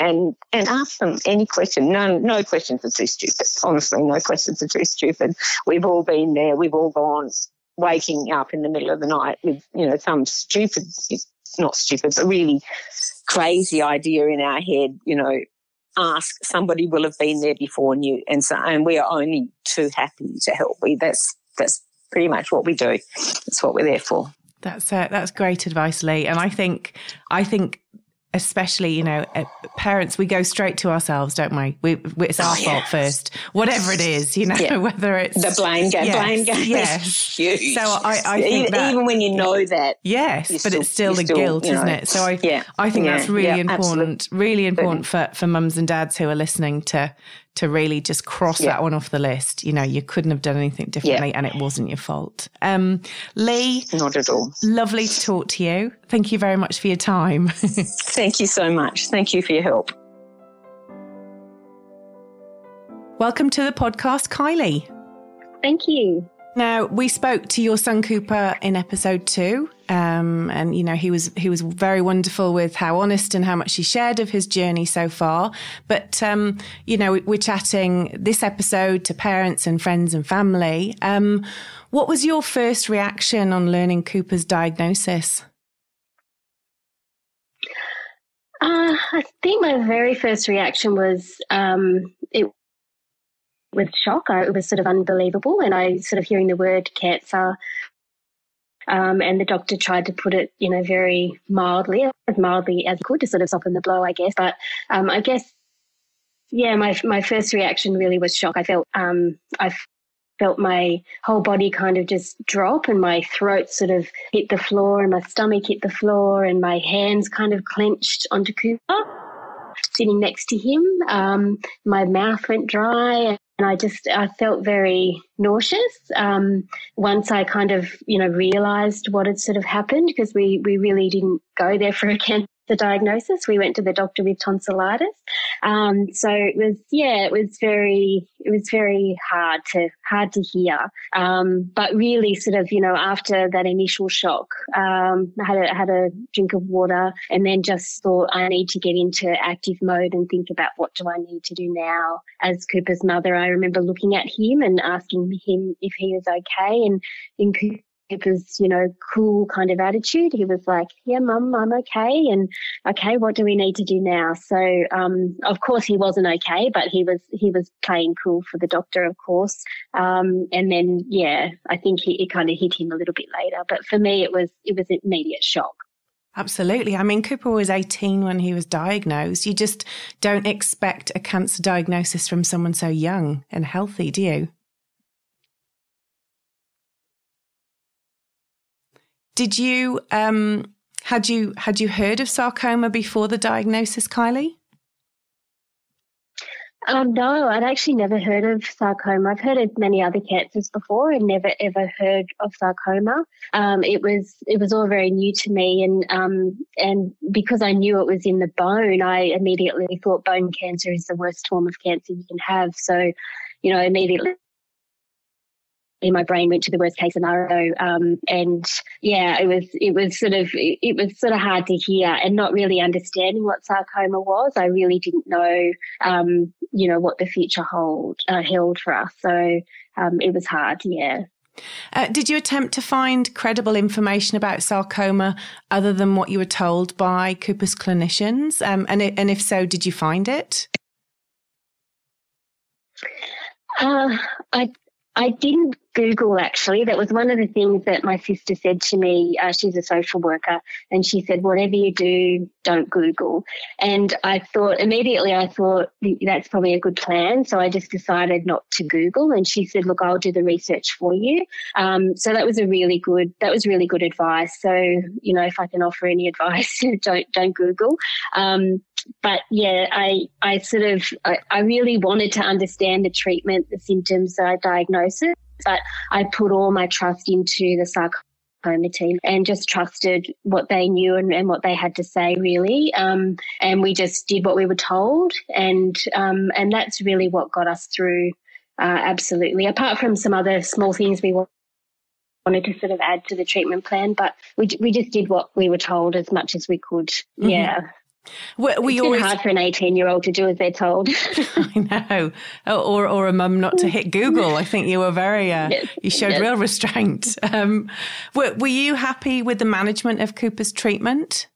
and and ask them any question. No no questions are too stupid. Honestly, no questions are too stupid. We've all been there, we've all gone waking up in the middle of the night with, you know, some stupid not stupid, but really crazy idea in our head, you know, ask somebody will have been there before you and so and we are only too happy to help we that's that's pretty much what we do. That's what we're there for. That's uh, that's great advice, Lee. And I think I think especially you know uh, parents we go straight to ourselves don't we, we it's our oh, fault first whatever it is you know yeah. whether it's the blame game yes, blame game yes huge. so i, I think even, that, even when you know that yes but still, it's still the still, guilt you know, isn't it so i yeah, i think yeah, that's really yeah, important absolutely. really important for for mums and dads who are listening to to really just cross yeah. that one off the list. You know, you couldn't have done anything differently yeah. and it wasn't your fault. Um, Lee. Not at all. Lovely to talk to you. Thank you very much for your time. Thank you so much. Thank you for your help. Welcome to the podcast, Kylie. Thank you. Now we spoke to your son Cooper in episode two, um, and you know he was he was very wonderful with how honest and how much he shared of his journey so far. But um, you know we're chatting this episode to parents and friends and family. Um, what was your first reaction on learning Cooper's diagnosis? Uh, I think my very first reaction was um, it with shock. I, it was sort of unbelievable. And I sort of hearing the word cancer, um, and the doctor tried to put it, you know, very mildly, as mildly as could to sort of soften the blow, I guess. But um, I guess, yeah, my my first reaction really was shock. I felt um, I felt my whole body kind of just drop, and my throat sort of hit the floor, and my stomach hit the floor, and my hands kind of clenched onto Cooper sitting next to him. Um, my mouth went dry and I just I felt very nauseous um, once I kind of you know realised what had sort of happened because we we really didn't go there for a cancer the diagnosis. We went to the doctor with tonsillitis. Um, so it was, yeah, it was very, it was very hard to, hard to hear. Um, but really sort of, you know, after that initial shock, um, I had a, had a drink of water and then just thought I need to get into active mode and think about what do I need to do now as Cooper's mother. I remember looking at him and asking him if he was okay and in Cooper's, you know, cool kind of attitude. He was like, yeah, mum, I'm okay. And okay, what do we need to do now? So, um, of course he wasn't okay, but he was, he was playing cool for the doctor, of course. Um, and then, yeah, I think he, it kind of hit him a little bit later. But for me, it was, it was immediate shock. Absolutely. I mean, Cooper was 18 when he was diagnosed. You just don't expect a cancer diagnosis from someone so young and healthy, do you? Did you um, had you had you heard of sarcoma before the diagnosis, Kylie? Um, no, I'd actually never heard of sarcoma. I've heard of many other cancers before, and never ever heard of sarcoma. Um, it was it was all very new to me, and um, and because I knew it was in the bone, I immediately thought bone cancer is the worst form of cancer you can have. So, you know, immediately in my brain went to the worst case scenario um, and yeah it was it was sort of it was sort of hard to hear and not really understanding what sarcoma was i really didn't know um, you know what the future hold uh, held for us so um, it was hard yeah uh, did you attempt to find credible information about sarcoma other than what you were told by Cooper's clinicians? Um, and, and if so, did you find it? Uh, I I didn't Google actually. That was one of the things that my sister said to me. Uh, she's a social worker, and she said, "Whatever you do, don't Google." And I thought immediately, I thought that's probably a good plan. So I just decided not to Google. And she said, "Look, I'll do the research for you." Um, so that was a really good. That was really good advice. So you know, if I can offer any advice, don't don't Google. Um, but yeah, I I sort of I, I, really wanted to understand the treatment, the symptoms, uh, diagnosis, but I put all my trust into the sarcoma team and just trusted what they knew and, and what they had to say really. Um, and we just did what we were told and um, and that's really what got us through uh, absolutely. Apart from some other small things we wanted to sort of add to the treatment plan but we, we just did what we were told as much as we could. Mm-hmm. yeah we, we it's always hard for an eighteen-year-old to do as they're told. I know, or or a mum not to hit Google. I think you were very, uh, yes. you showed yes. real restraint. Um, were, were you happy with the management of Cooper's treatment?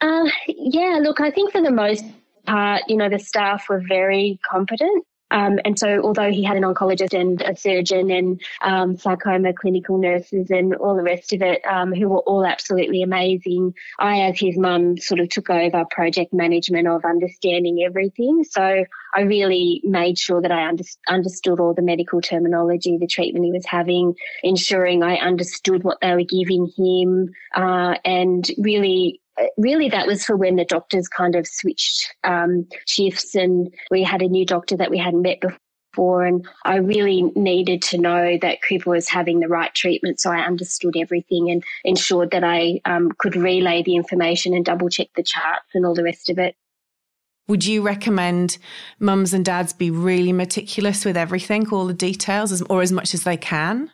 Uh, yeah, look, I think for the most part, you know, the staff were very competent. Um, and so, although he had an oncologist and a surgeon and um, sarcoma clinical nurses and all the rest of it, um, who were all absolutely amazing, I, as his mum, sort of took over project management of understanding everything. So, I really made sure that I under- understood all the medical terminology, the treatment he was having, ensuring I understood what they were giving him, uh, and really really that was for when the doctors kind of switched um, shifts and we had a new doctor that we hadn't met before and I really needed to know that Cooper was having the right treatment so I understood everything and ensured that I um, could relay the information and double check the charts and all the rest of it. Would you recommend mums and dads be really meticulous with everything, all the details, or as much as they can?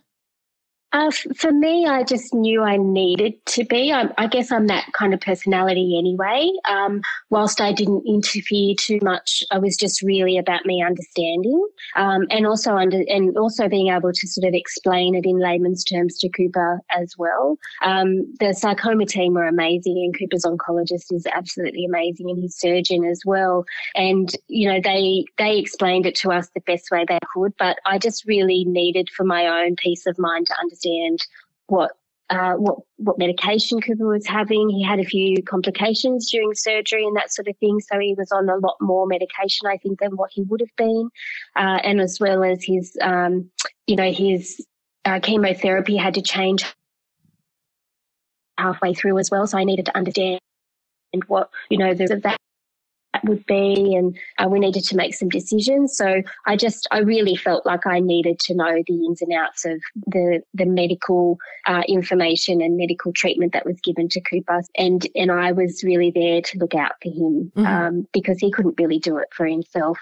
Uh, for me, I just knew I needed to be. I, I guess I'm that kind of personality anyway. Um, whilst I didn't interfere too much, I was just really about me understanding, um, and also under and also being able to sort of explain it in layman's terms to Cooper as well. Um, the sarcoma team were amazing, and Cooper's oncologist is absolutely amazing, and his surgeon as well. And you know, they they explained it to us the best way they could. But I just really needed, for my own peace of mind, to understand understand what uh, what what medication Cooper was having. He had a few complications during surgery and that sort of thing, so he was on a lot more medication, I think, than what he would have been, uh, and as well as his, um, you know, his uh, chemotherapy had to change halfway through as well. So I needed to understand what you know the, that would be and uh, we needed to make some decisions. So i just i really felt like i needed to know the ins and outs of the the medical uh, information and medical treatment that was given to cooper. And and i was really there to look out for him mm-hmm. um, because he couldn't really do it for himself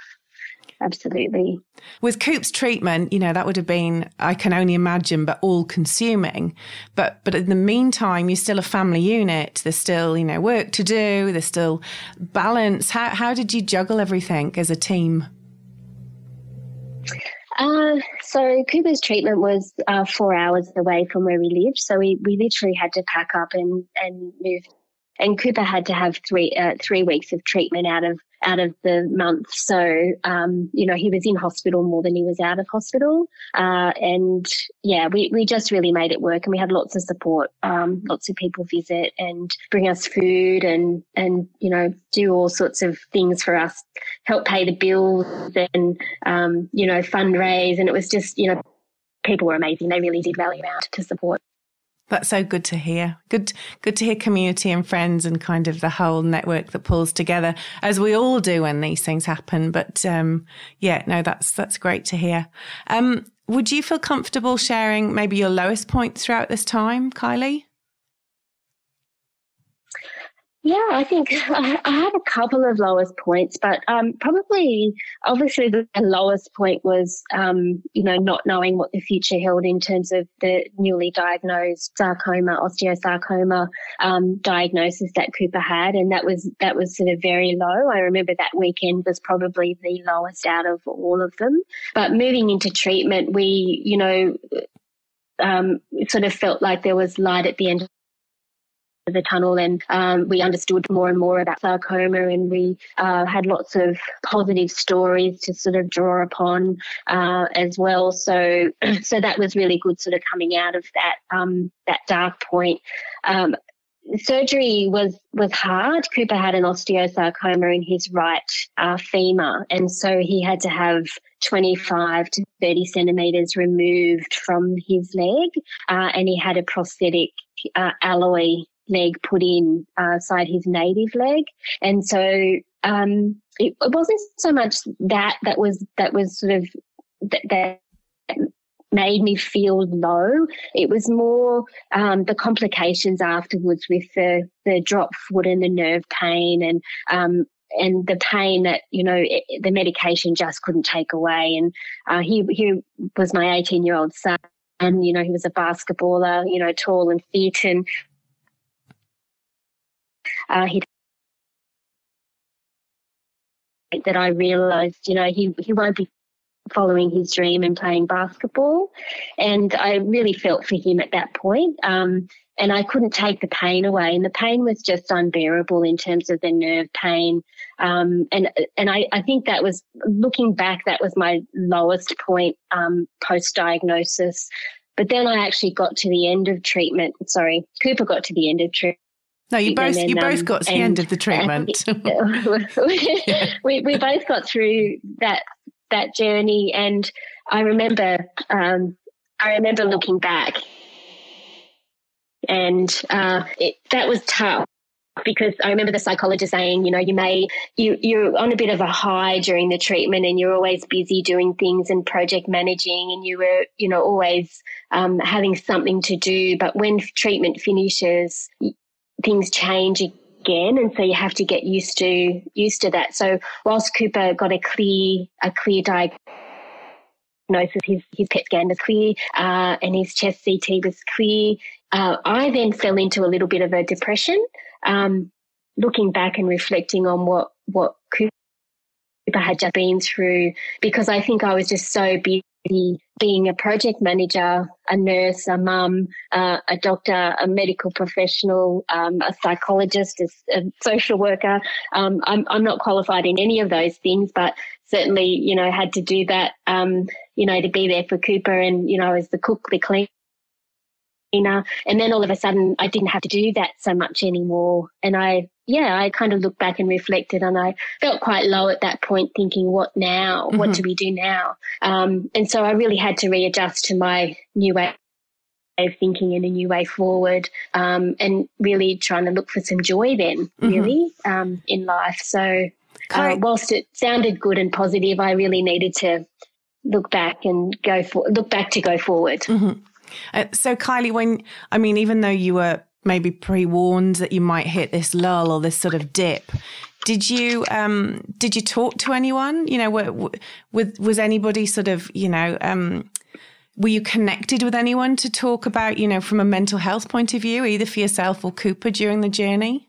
absolutely. With Coop's treatment, you know, that would have been, I can only imagine, but all consuming. But, but in the meantime, you're still a family unit. There's still, you know, work to do. There's still balance. How, how did you juggle everything as a team? Uh, so Cooper's treatment was uh, four hours away from where we lived. So we, we literally had to pack up and, and move and Cooper had to have three uh, three weeks of treatment out of out of the month. So, um, you know, he was in hospital more than he was out of hospital. Uh, and yeah, we, we just really made it work and we had lots of support. Um, lots of people visit and bring us food and, and, you know, do all sorts of things for us, help pay the bills and, um, you know, fundraise. And it was just, you know, people were amazing. They really did rally out to support. That's so good to hear. Good, good to hear community and friends and kind of the whole network that pulls together, as we all do when these things happen. But um, yeah, no, that's that's great to hear. Um, would you feel comfortable sharing maybe your lowest points throughout this time, Kylie? Yeah, I think I, have a couple of lowest points, but um, probably, obviously, the lowest point was, um, you know, not knowing what the future held in terms of the newly diagnosed sarcoma, osteosarcoma um, diagnosis that Cooper had, and that was that was sort of very low. I remember that weekend was probably the lowest out of all of them. But moving into treatment, we, you know, um, sort of felt like there was light at the end the tunnel and um, we understood more and more about sarcoma and we uh, had lots of positive stories to sort of draw upon uh, as well. So so that was really good sort of coming out of that um, that dark point. Um, surgery was was hard. Cooper had an osteosarcoma in his right uh, femur and so he had to have 25 to 30 centimeters removed from his leg uh, and he had a prosthetic uh, alloy leg put in uh, side his native leg, and so um, it, it, wasn't so much that that was that was sort of that, that made me feel low. It was more um, the complications afterwards with the the drop foot and the nerve pain and um, and the pain that you know it, the medication just couldn't take away. And uh, he he was my 18 year old son. And, you know, he was a basketballer, you know, tall and fit and uh, he that I realised, you know, he he won't be following his dream and playing basketball, and I really felt for him at that point. Um, and I couldn't take the pain away, and the pain was just unbearable in terms of the nerve pain. Um, and and I, I think that was looking back, that was my lowest point um, post diagnosis. But then I actually got to the end of treatment. Sorry, Cooper got to the end of treatment no, you both then, you both um, got to the end of the treatment. we we both got through that that journey, and I remember um, I remember looking back, and uh, it, that was tough because I remember the psychologist saying, you know, you may you you're on a bit of a high during the treatment, and you're always busy doing things and project managing, and you were you know always um, having something to do. But when treatment finishes, things change again and so you have to get used to used to that so whilst cooper got a clear a clear diagnosis his, his PET scan was clear uh, and his chest CT was clear. Uh, I then fell into a little bit of a depression, um, looking back and reflecting on what, what Cooper had just been through because I think I was just so busy being a project manager, a nurse, a mum, uh, a doctor, a medical professional, um, a psychologist, a, social worker. Um, I'm, I'm not qualified in any of those things, but certainly, you know, had to do that, um, you know, to be there for Cooper and, you know, as the cook, the cleaner. And then all of a sudden, I didn't have to do that so much anymore. And I yeah, I kind of looked back and reflected, and I felt quite low at that point, thinking, "What now? Mm-hmm. What do we do now?" Um, and so I really had to readjust to my new way of thinking and a new way forward, um, and really trying to look for some joy then, mm-hmm. really, um, in life. So, uh, whilst it sounded good and positive, I really needed to look back and go for look back to go forward. Mm-hmm. Uh, so, Kylie, when I mean, even though you were maybe pre-warned that you might hit this lull or this sort of dip did you um, did you talk to anyone? You know were, with was anybody sort of you know um, were you connected with anyone to talk about you know from a mental health point of view either for yourself or cooper during the journey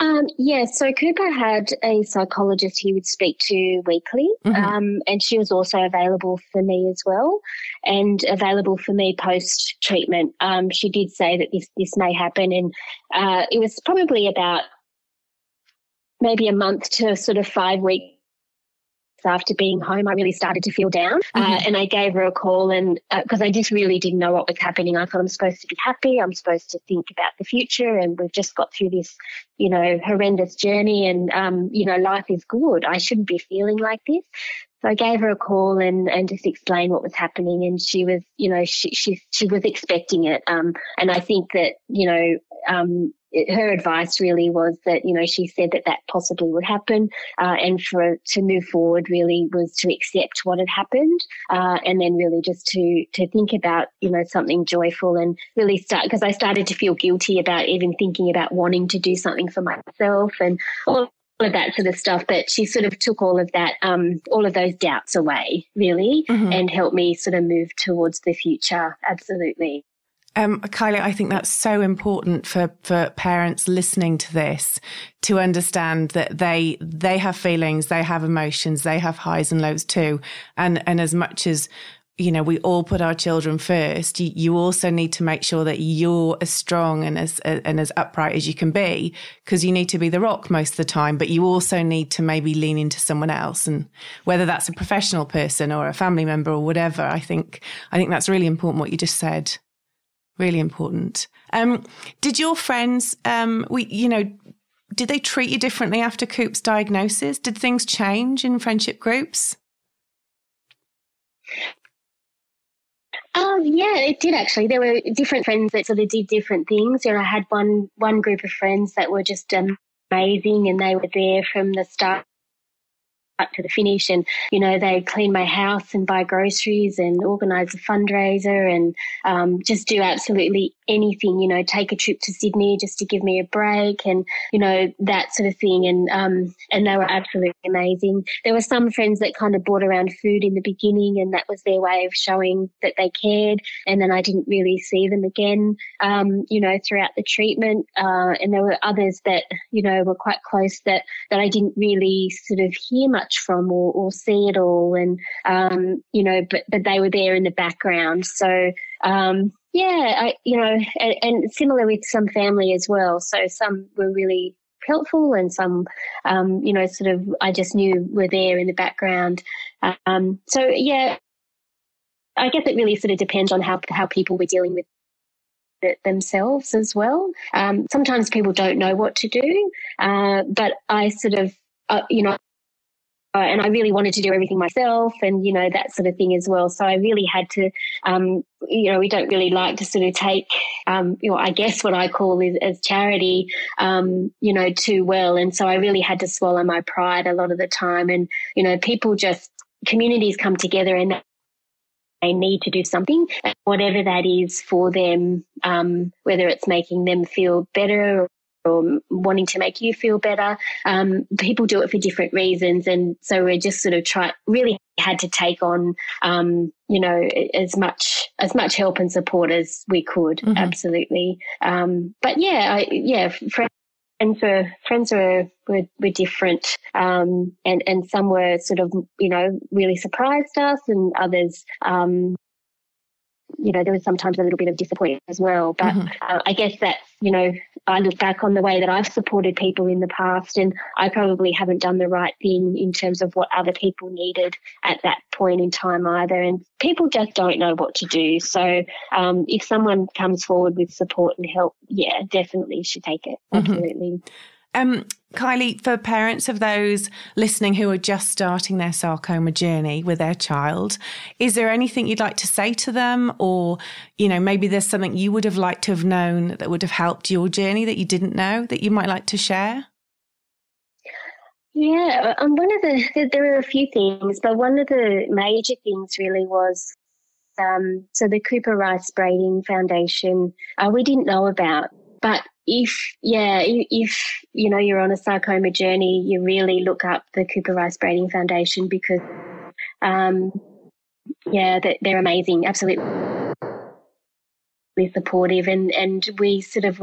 um, yeah, so Cooper had a psychologist he would speak to weekly, mm-hmm. um, and she was also available for me as well, and available for me post treatment. Um, she did say that this this may happen, and uh, it was probably about maybe a month to sort of five weeks after being home, I really started to feel down. Uh, mm-hmm. Uh, and I gave her a call, and because uh, I just really didn't know what was happening, I thought I'm supposed to be happy. I'm supposed to think about the future, and we've just got through this, you know, horrendous journey, and um, you know, life is good. I shouldn't be feeling like this. So I gave her a call and, and just explained what was happening. And she was, you know, she, she, she was expecting it. Um, and I think that, you know, um, it, her advice really was that, you know, she said that that possibly would happen. Uh, and for to move forward really was to accept what had happened. Uh, and then really just to, to think about, you know, something joyful and really start, because I started to feel guilty about even thinking about wanting to do something for myself and all of that sort of stuff. But she sort of took all of that, um, all of those doubts away, really, mm-hmm. and helped me sort of move towards the future. Absolutely. Um, Kylie, I think that's so important for, for parents listening to this to understand that they they have feelings, they have emotions, they have highs and lows too. And and as much as you know, we all put our children first. You, you, also need to make sure that you're as strong and as and as upright as you can be, because you need to be the rock most of the time. But you also need to maybe lean into someone else, and whether that's a professional person or a family member or whatever. I think I think that's really important. What you just said, really important. Um, did your friends, um, we, you know, did they treat you differently after Coop's diagnosis? Did things change in friendship groups? Um, yeah, it did actually. There were different friends that sort of did different things. You know, I had one one group of friends that were just amazing, and they were there from the start to the finish. And, you know, they clean my house and buy groceries and organize a fundraiser and um, just do absolutely anything, you know, take a trip to Sydney just to give me a break and, you know, that sort of thing. And, um, and they were absolutely amazing. There were some friends that kind of brought around food in the beginning and that was their way of showing that they cared. And then I didn't really see them again, um, you know, throughout the treatment. Uh, and there were others that, you know, were quite close that, that I didn't really sort of hear much from or, or see at all. And, um, you know, but, but they were there in the background. So, um, yeah, I, you know, and, and, similar with some family as well. So some were really helpful and some, um, you know, sort of I just knew were there in the background. Um, so yeah, I guess it really sort of depends on how, how people were dealing with it themselves as well. Um, sometimes people don't know what to do, uh, but I sort of, uh, you know, uh, and I really wanted to do everything myself and, you know, that sort of thing as well. So I really had to, um, you know, we don't really like to sort of take, um, you know, I guess what I call is, as charity, um, you know, too well. And so I really had to swallow my pride a lot of the time. And, you know, people just, communities come together and they need to do something, whatever that is for them, um, whether it's making them feel better or wanting to make you feel better. Um, people do it for different reasons. And so we're just sort of try, really had to take on, um, you know, as much, as much help and support as we could. Mm-hmm. Absolutely. Um, but yeah, I, yeah, friends were, friends were, were, were different. Um, and, and some were sort of, you know, really surprised us and others, um, you know, there was sometimes a little bit of disappointment as well. But mm-hmm. uh, I guess that's, you know, I look back on the way that I've supported people in the past and I probably haven't done the right thing in terms of what other people needed at that point in time either. And people just don't know what to do. So um, if someone comes forward with support and help, yeah, definitely should take it. Mm-hmm. Um, Kylie, for parents of those listening who are just starting their sarcoma journey with their child, is there anything you'd like to say to them? Or, you know, maybe there's something you would have liked to have known that would have helped your journey that you didn't know that you might like to share? Yeah, um, one of the, there are a few things, but one of the major things really was um, so the Cooper Rice Brading Foundation, uh, we didn't know about, but if yeah, if you know you're on a sarcoma journey, you really look up the Cooper Rice Brading Foundation because, um, yeah, they're amazing, absolutely supportive, and and we sort of,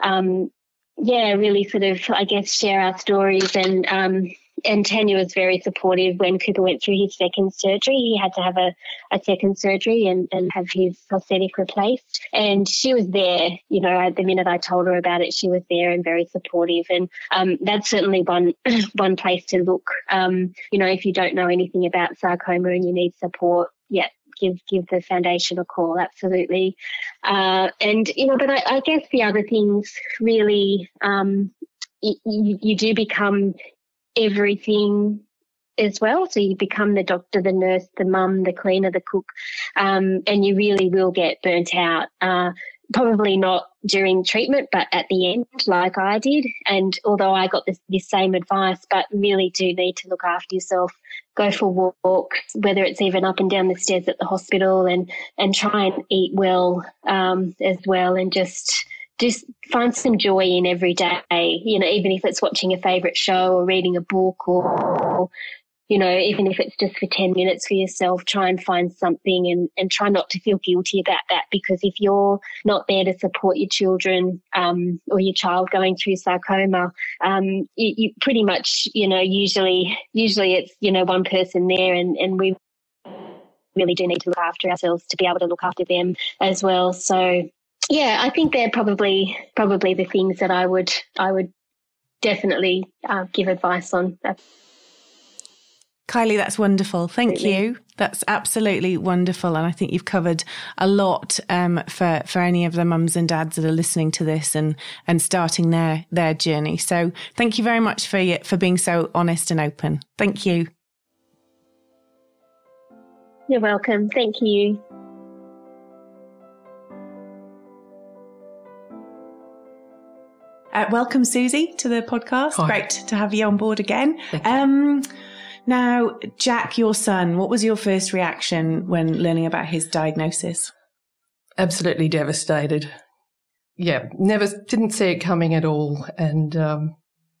um, yeah, really sort of I guess share our stories and um and Tanya was very supportive when Cooper went through his second surgery. He had to have a, a second surgery and, and have his prosthetic replaced. And she was there, you know, at the minute I told her about it, she was there and very supportive. And um, that's certainly one one place to look. Um, you know, if you don't know anything about sarcoma and you need support, yeah, give give the foundation a call. Absolutely, uh, and you know, but I, I, guess the other things really, um, you, you do become everything as well. So you become the doctor, the nurse, the mum, the cleaner, the cook, um, and you really will get burnt out. Uh, probably not during treatment, but at the end, like I did. And although I got this, this same advice, but really do need to look after yourself, go for walks, whether it's even up and down the stairs at the hospital, and and try and eat well um, as well, and just just find some joy in every day. You know, even if it's watching a favorite show or reading a book or you know, even if it's just for 10 minutes for yourself, try and find something and, and try not to feel guilty about that. Because if you're not there to support your children um, or your child going through sarcoma, um, you, you, pretty much, you know, usually, usually it's, you know, one person there and, and we really do need to look after ourselves to be able to look after them as well. So, yeah, I think they're probably, probably the things that I would, I would definitely uh, give advice on. Kylie, that's wonderful. Thank you. That's absolutely wonderful, and I think you've covered a lot um, for for any of the mums and dads that are listening to this and and starting their their journey. So, thank you very much for for being so honest and open. Thank you. You're welcome. Thank you. Uh, welcome, Susie, to the podcast. Hi. Great to have you on board again. Um, now, Jack, your son, what was your first reaction when learning about his diagnosis? Absolutely devastated. Yeah, never didn't see it coming at all. And um,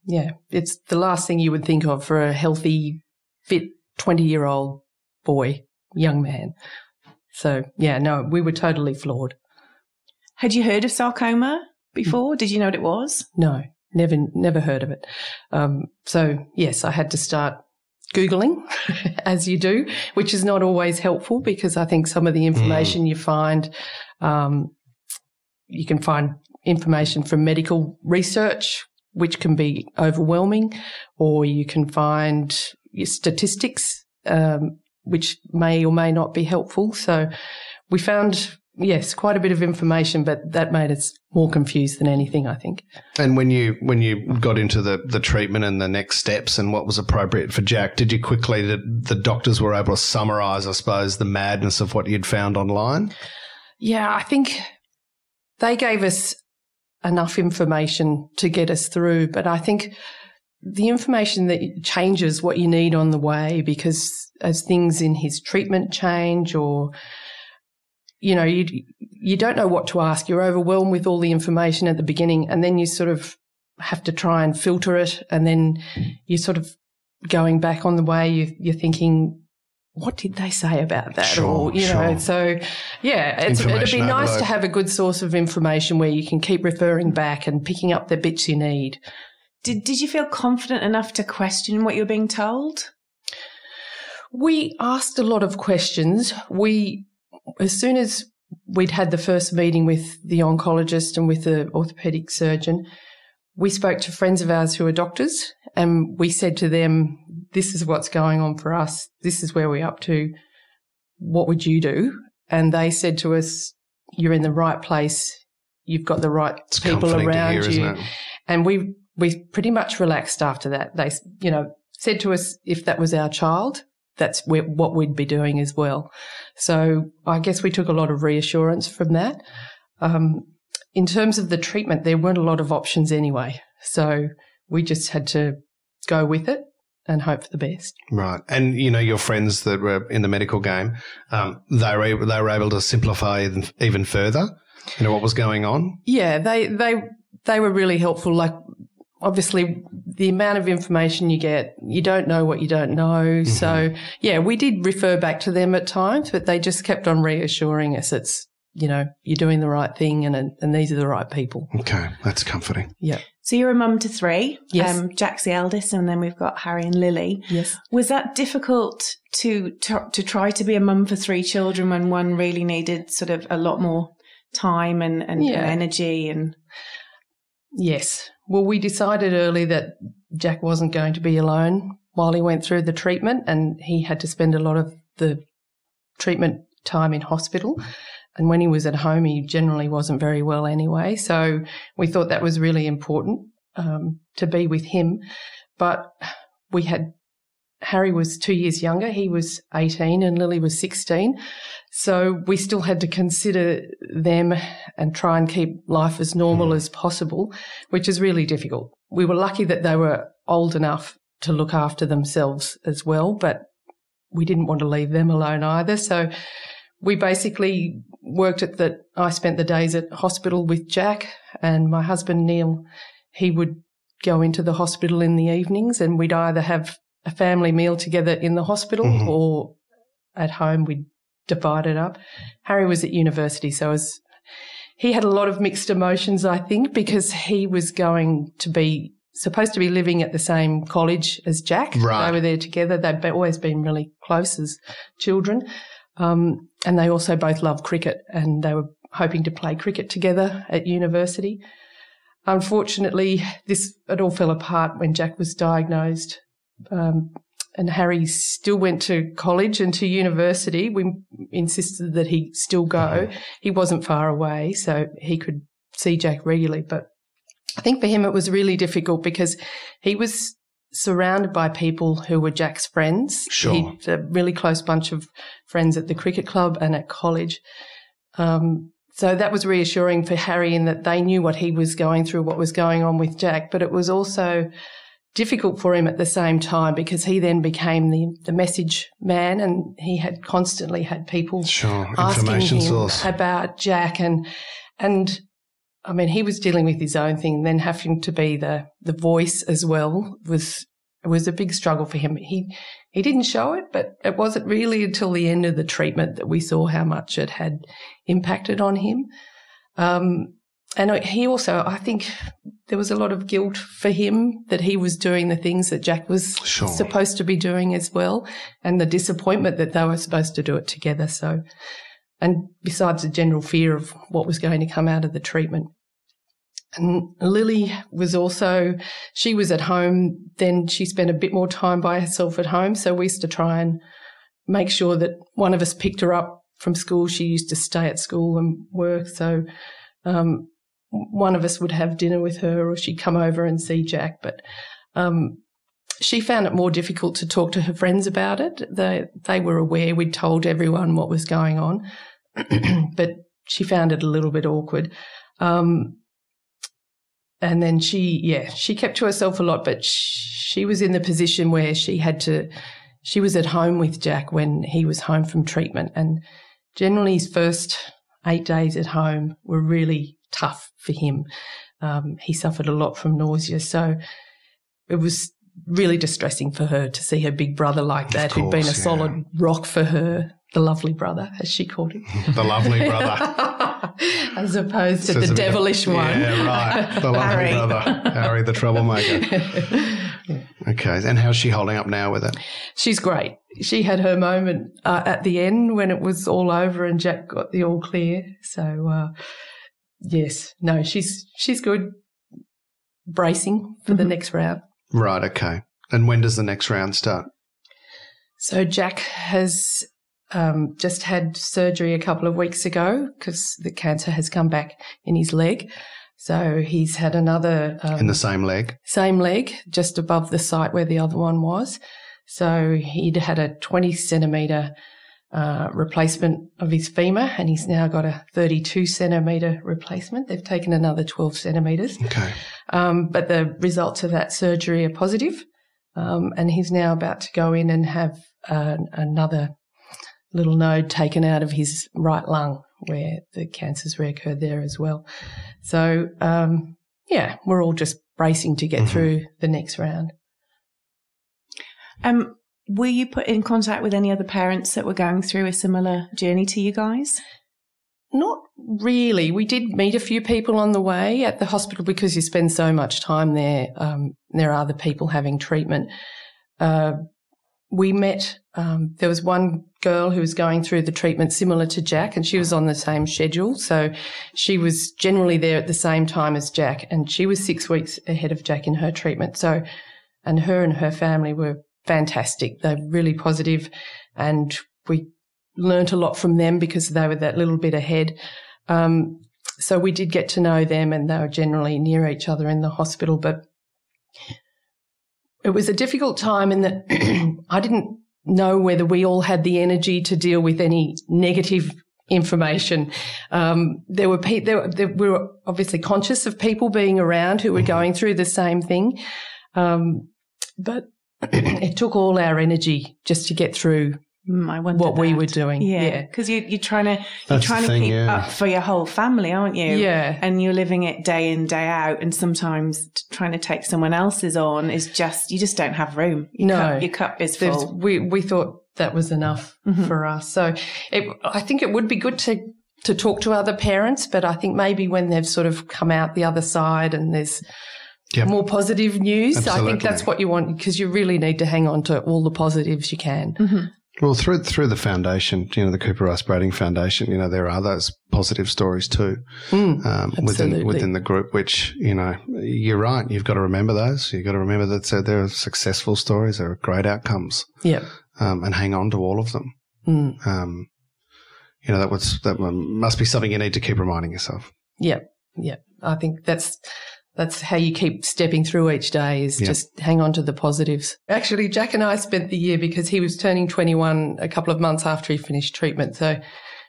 yeah, it's the last thing you would think of for a healthy, fit 20 year old boy, young man. So yeah, no, we were totally floored. Had you heard of sarcoma before? Did you know what it was? No, never, never heard of it. Um, so yes, I had to start Googling, as you do, which is not always helpful because I think some of the information mm. you find, um, you can find information from medical research, which can be overwhelming, or you can find statistics, um, which may or may not be helpful. So we found yes, quite a bit of information, but that made us more confused than anything, I think. And when you when you got into the the treatment and the next steps and what was appropriate for Jack, did you quickly the, the doctors were able to summarize, I suppose, the madness of what you'd found online? Yeah, I think they gave us enough information to get us through, but I think the information that changes what you need on the way because as things in his treatment change or you know, you you don't know what to ask. You're overwhelmed with all the information at the beginning, and then you sort of have to try and filter it, and then you're sort of going back on the way. You, you're thinking, what did they say about that? Sure, or, you sure. know, so yeah, it'd be nice overload. to have a good source of information where you can keep referring back and picking up the bits you need. Did, did you feel confident enough to question what you're being told? We asked a lot of questions. We as soon as we'd had the first meeting with the oncologist and with the orthopedic surgeon, we spoke to friends of ours who are doctors and we said to them, this is what's going on for us. This is where we're up to. What would you do? And they said to us, you're in the right place. You've got the right it's people around hear, you. And we, we pretty much relaxed after that. They, you know, said to us if that was our child, that's what we'd be doing as well. So I guess we took a lot of reassurance from that. Um, in terms of the treatment, there weren't a lot of options anyway. So we just had to go with it and hope for the best. Right. And, you know, your friends that were in the medical game, um, they, were able, they were able to simplify even, even further, you know, what was going on? Yeah, they, they, they were really helpful. Like obviously the amount of information you get, you don't know what you don't know. Mm-hmm. So yeah, we did refer back to them at times, but they just kept on reassuring us it's, you know, you're doing the right thing and, and these are the right people. Okay. That's comforting. Yeah. So you're a mum to three. Yes. Um, Jack's the eldest, and then we've got Harry and Lily. Yes. Was that difficult to, to to try to be a mum for three children when one really needed sort of a lot more time and, and, Yeah. and energy and Yes. Well, we decided early that Jack wasn't going to be alone while he went through the treatment and he had to spend a lot of the treatment time in hospital. And when he was at home, he generally wasn't very well anyway. So we thought that was really important um, to be with him. But we had Harry was two years younger. He was 18 and Lily was 16. So we still had to consider them and try and keep life as normal as possible, which is really difficult. We were lucky that they were old enough to look after themselves as well, but we didn't want to leave them alone either. So we basically worked at that. I spent the days at hospital with Jack and my husband Neil. He would go into the hospital in the evenings and we'd either have a family meal together in the hospital Mhm. or at home we'd divide it up. Harry was at university, so was, he had a lot of mixed emotions, I think, because he was going to be supposed to be living at the same college as Jack. Right. They were there together. They'd be- always been really close as children. Um, and they also both loved cricket and they were hoping to play cricket together at university. Unfortunately, this it all fell apart when Jack was diagnosed. Um, and Harry still went to college and to university. We insisted that he still go. He wasn't far away, so he could see Jack regularly. But I think for him it was really difficult because he was surrounded by people who were Jack's friends. Sure. He had a really close bunch of friends at the cricket club and at college. Um, so that was reassuring for Harry in that they knew what he was going through, what was going on with Jack. But it was also difficult for him at the same time because he then became the, the message man and he had constantly had people Sure. asking him source. about Jack and and I mean he was dealing with his own thing, then having to be the the voice as well was was a big struggle for him. He he didn't show it, but it wasn't really until the end of the treatment that we saw how much it had impacted on him. Um, and he also, I think, there was a lot of guilt for him that he was doing the things that Jack was Sure. supposed to be doing as well, and the disappointment that they were supposed to do it together. So, and besides the general fear of what was going to come out of the treatment. And Lily was also, she was at home, then she spent a bit more time by herself at home. So we used to try and make sure that one of us picked her up from school. She used to stay at school and work. So, um, one of us would have dinner with her or she'd come over and see Jack. But, um, she found it more difficult to talk to her friends about it. They, they were aware we'd told everyone what was going on, but she found it a little bit awkward. Um, and then she, yeah, she kept to herself a lot, but she was in the position where she had to, she was at home with Jack when he was home from treatment. And generally, his first eight days at home were really tough for him. Um, he suffered a lot from nausea. So it was really distressing for her to see her big brother like that, who'd been a yeah. solid rock for her, the lovely brother, as she called him. the lovely brother. as opposed to the devilish one. Yeah, right. The lovely Harry. brother. Harry, the troublemaker. Okay. And how's she holding up now with it? She's great. She had her moment uh, at the end when it was all over and Jack got the all clear. So, uh, yes, no, she's she's good. Bracing for the next round. Right. Okay. And when does the next round start? So Jack has um, just had surgery a couple of weeks ago because the cancer has come back in his leg. So he's had another um, In the same leg? same leg, just above the site where the other one was. So he'd had a 20 centimetre uh, replacement of his femur, and he's now got a 32 centimetre replacement. They've taken another 12 centimetres. Okay. Um, but the results of that surgery are positive, um, and he's now about to go in and have uh, another little node taken out of his right lung where the cancer's reoccurred there as well. So, um, yeah, we're all just bracing to get Mhm. through the next round. Um, were you put in contact with any other parents that were going through a similar journey to you guys? not really. We did meet a few people on the way at the hospital because you spend so much time there. Um, there are other people having treatment. Uh, we met, um, there was one girl who was going through the treatment similar to Jack and she was on the same schedule. So she was generally there at the same time as Jack and she was six weeks ahead of Jack in her treatment. So, and her and her family were fantastic. They're really positive and we learnt a lot from them because they were that little bit ahead. Um, so we did get to know them and they were generally near each other in the hospital, but it was a difficult time in that I didn't know whether we all had the energy to deal with any negative information. Um, there were pe- there, there, we were obviously conscious of people being around who were mm-hmm. going through the same thing, um, but it took all our energy just to get through Mm, I what that. we were doing. Yeah, because you, you're trying to you're trying to thing, keep yeah. up for your whole family, aren't you? Yeah, and you're living it day in day out, and sometimes trying to take someone else's on is just you just don't have room. Your no, cup, your cup is full. There's, we we thought that was enough mm-hmm. for us. So it, I think it would be good to to talk to other parents, but I think maybe when they've sort of come out the other side and there's Yep. more positive news. Absolutely. I think that's what you want because you really need to hang on to all the positives you can. Mm-hmm. Well, through through the foundation, you know, the Cooper Rice Brading Foundation, you know, there are those positive stories too mm, um, within within the group. Which you know, you're right. You've got to remember those. You've got to remember that uh, there are successful stories, there are great outcomes. Yeah, um, and hang on to all of them. Mm. Um, you know, that was that must be something you need to keep reminding yourself. Yeah, yeah. I think that's that's how you keep stepping through each day is yep. just hang on to the positives. Actually, Jack and I spent the year because he was turning 21 a couple of months after he finished treatment. So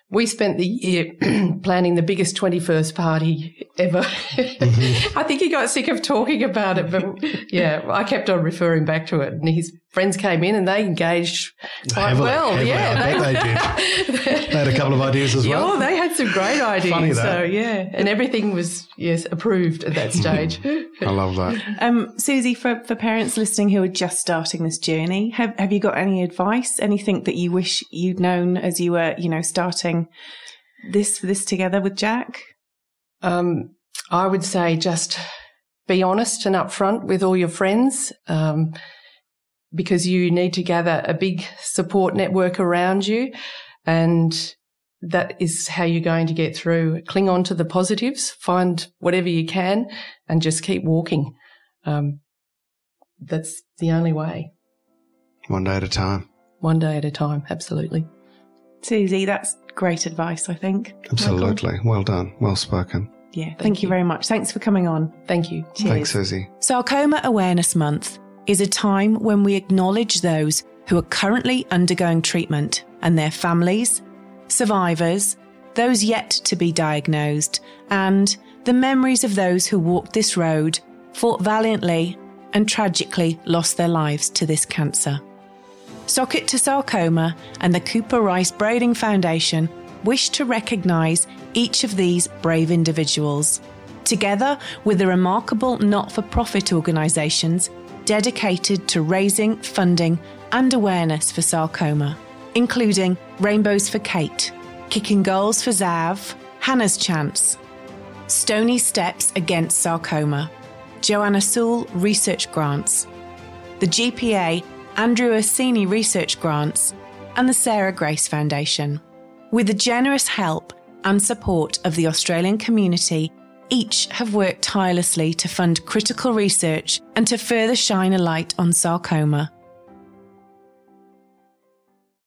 we spent the year planning the biggest 21st party ever. Mm-hmm. I think he got sick of talking about it, but yeah, I kept on referring back to it. And his friends came in and they engaged quite heavily, well. Heavily. Yeah, I they, bet they did. they had a couple of ideas as well. Oh, they had some great ideas. Funny that. So yeah, and everything was yes approved at that stage. I love that. Um, Susie, for for parents listening who are just starting this journey, have have you got any advice? Anything that you wish you'd known as you were, you know, starting this this together with Jack? Um, I would say just be honest and upfront with all your friends, um, because you need to gather a big support network around you, and that is how you're going to get through. Cling on to the positives, find whatever you can, and just keep walking. Um, that's the only way. One day at a time. One day at a time, absolutely. Susie, that's great advice, I think. Absolutely. Well done. Well spoken. Yeah. Thank, thank you. you very much. Thanks for coming on. Thank you. Cheers. Thanks, Susie. Sarcoma Awareness Month is a time when we acknowledge those who are currently undergoing treatment and their families, survivors, those yet to be diagnosed, and the memories of those who walked this road, fought valiantly, and tragically lost their lives to this cancer. Sock It to Sarcoma and the Cooper Rice Brading Foundation wish to recognise each of these brave individuals, together with the remarkable not for profit organisations dedicated to raising, funding, and awareness for sarcoma, including Rainbows for Kate, Kicking Goals for Zav, Hannah's Chance, Stony Steps Against Sarcoma, Joanna Sewell Research Grants, the GPA Andrew Orsini Research Grants, and the Sarah Grace Foundation. With the generous help and support of the Australian community, each have worked tirelessly to fund critical research and to further shine a light on sarcoma.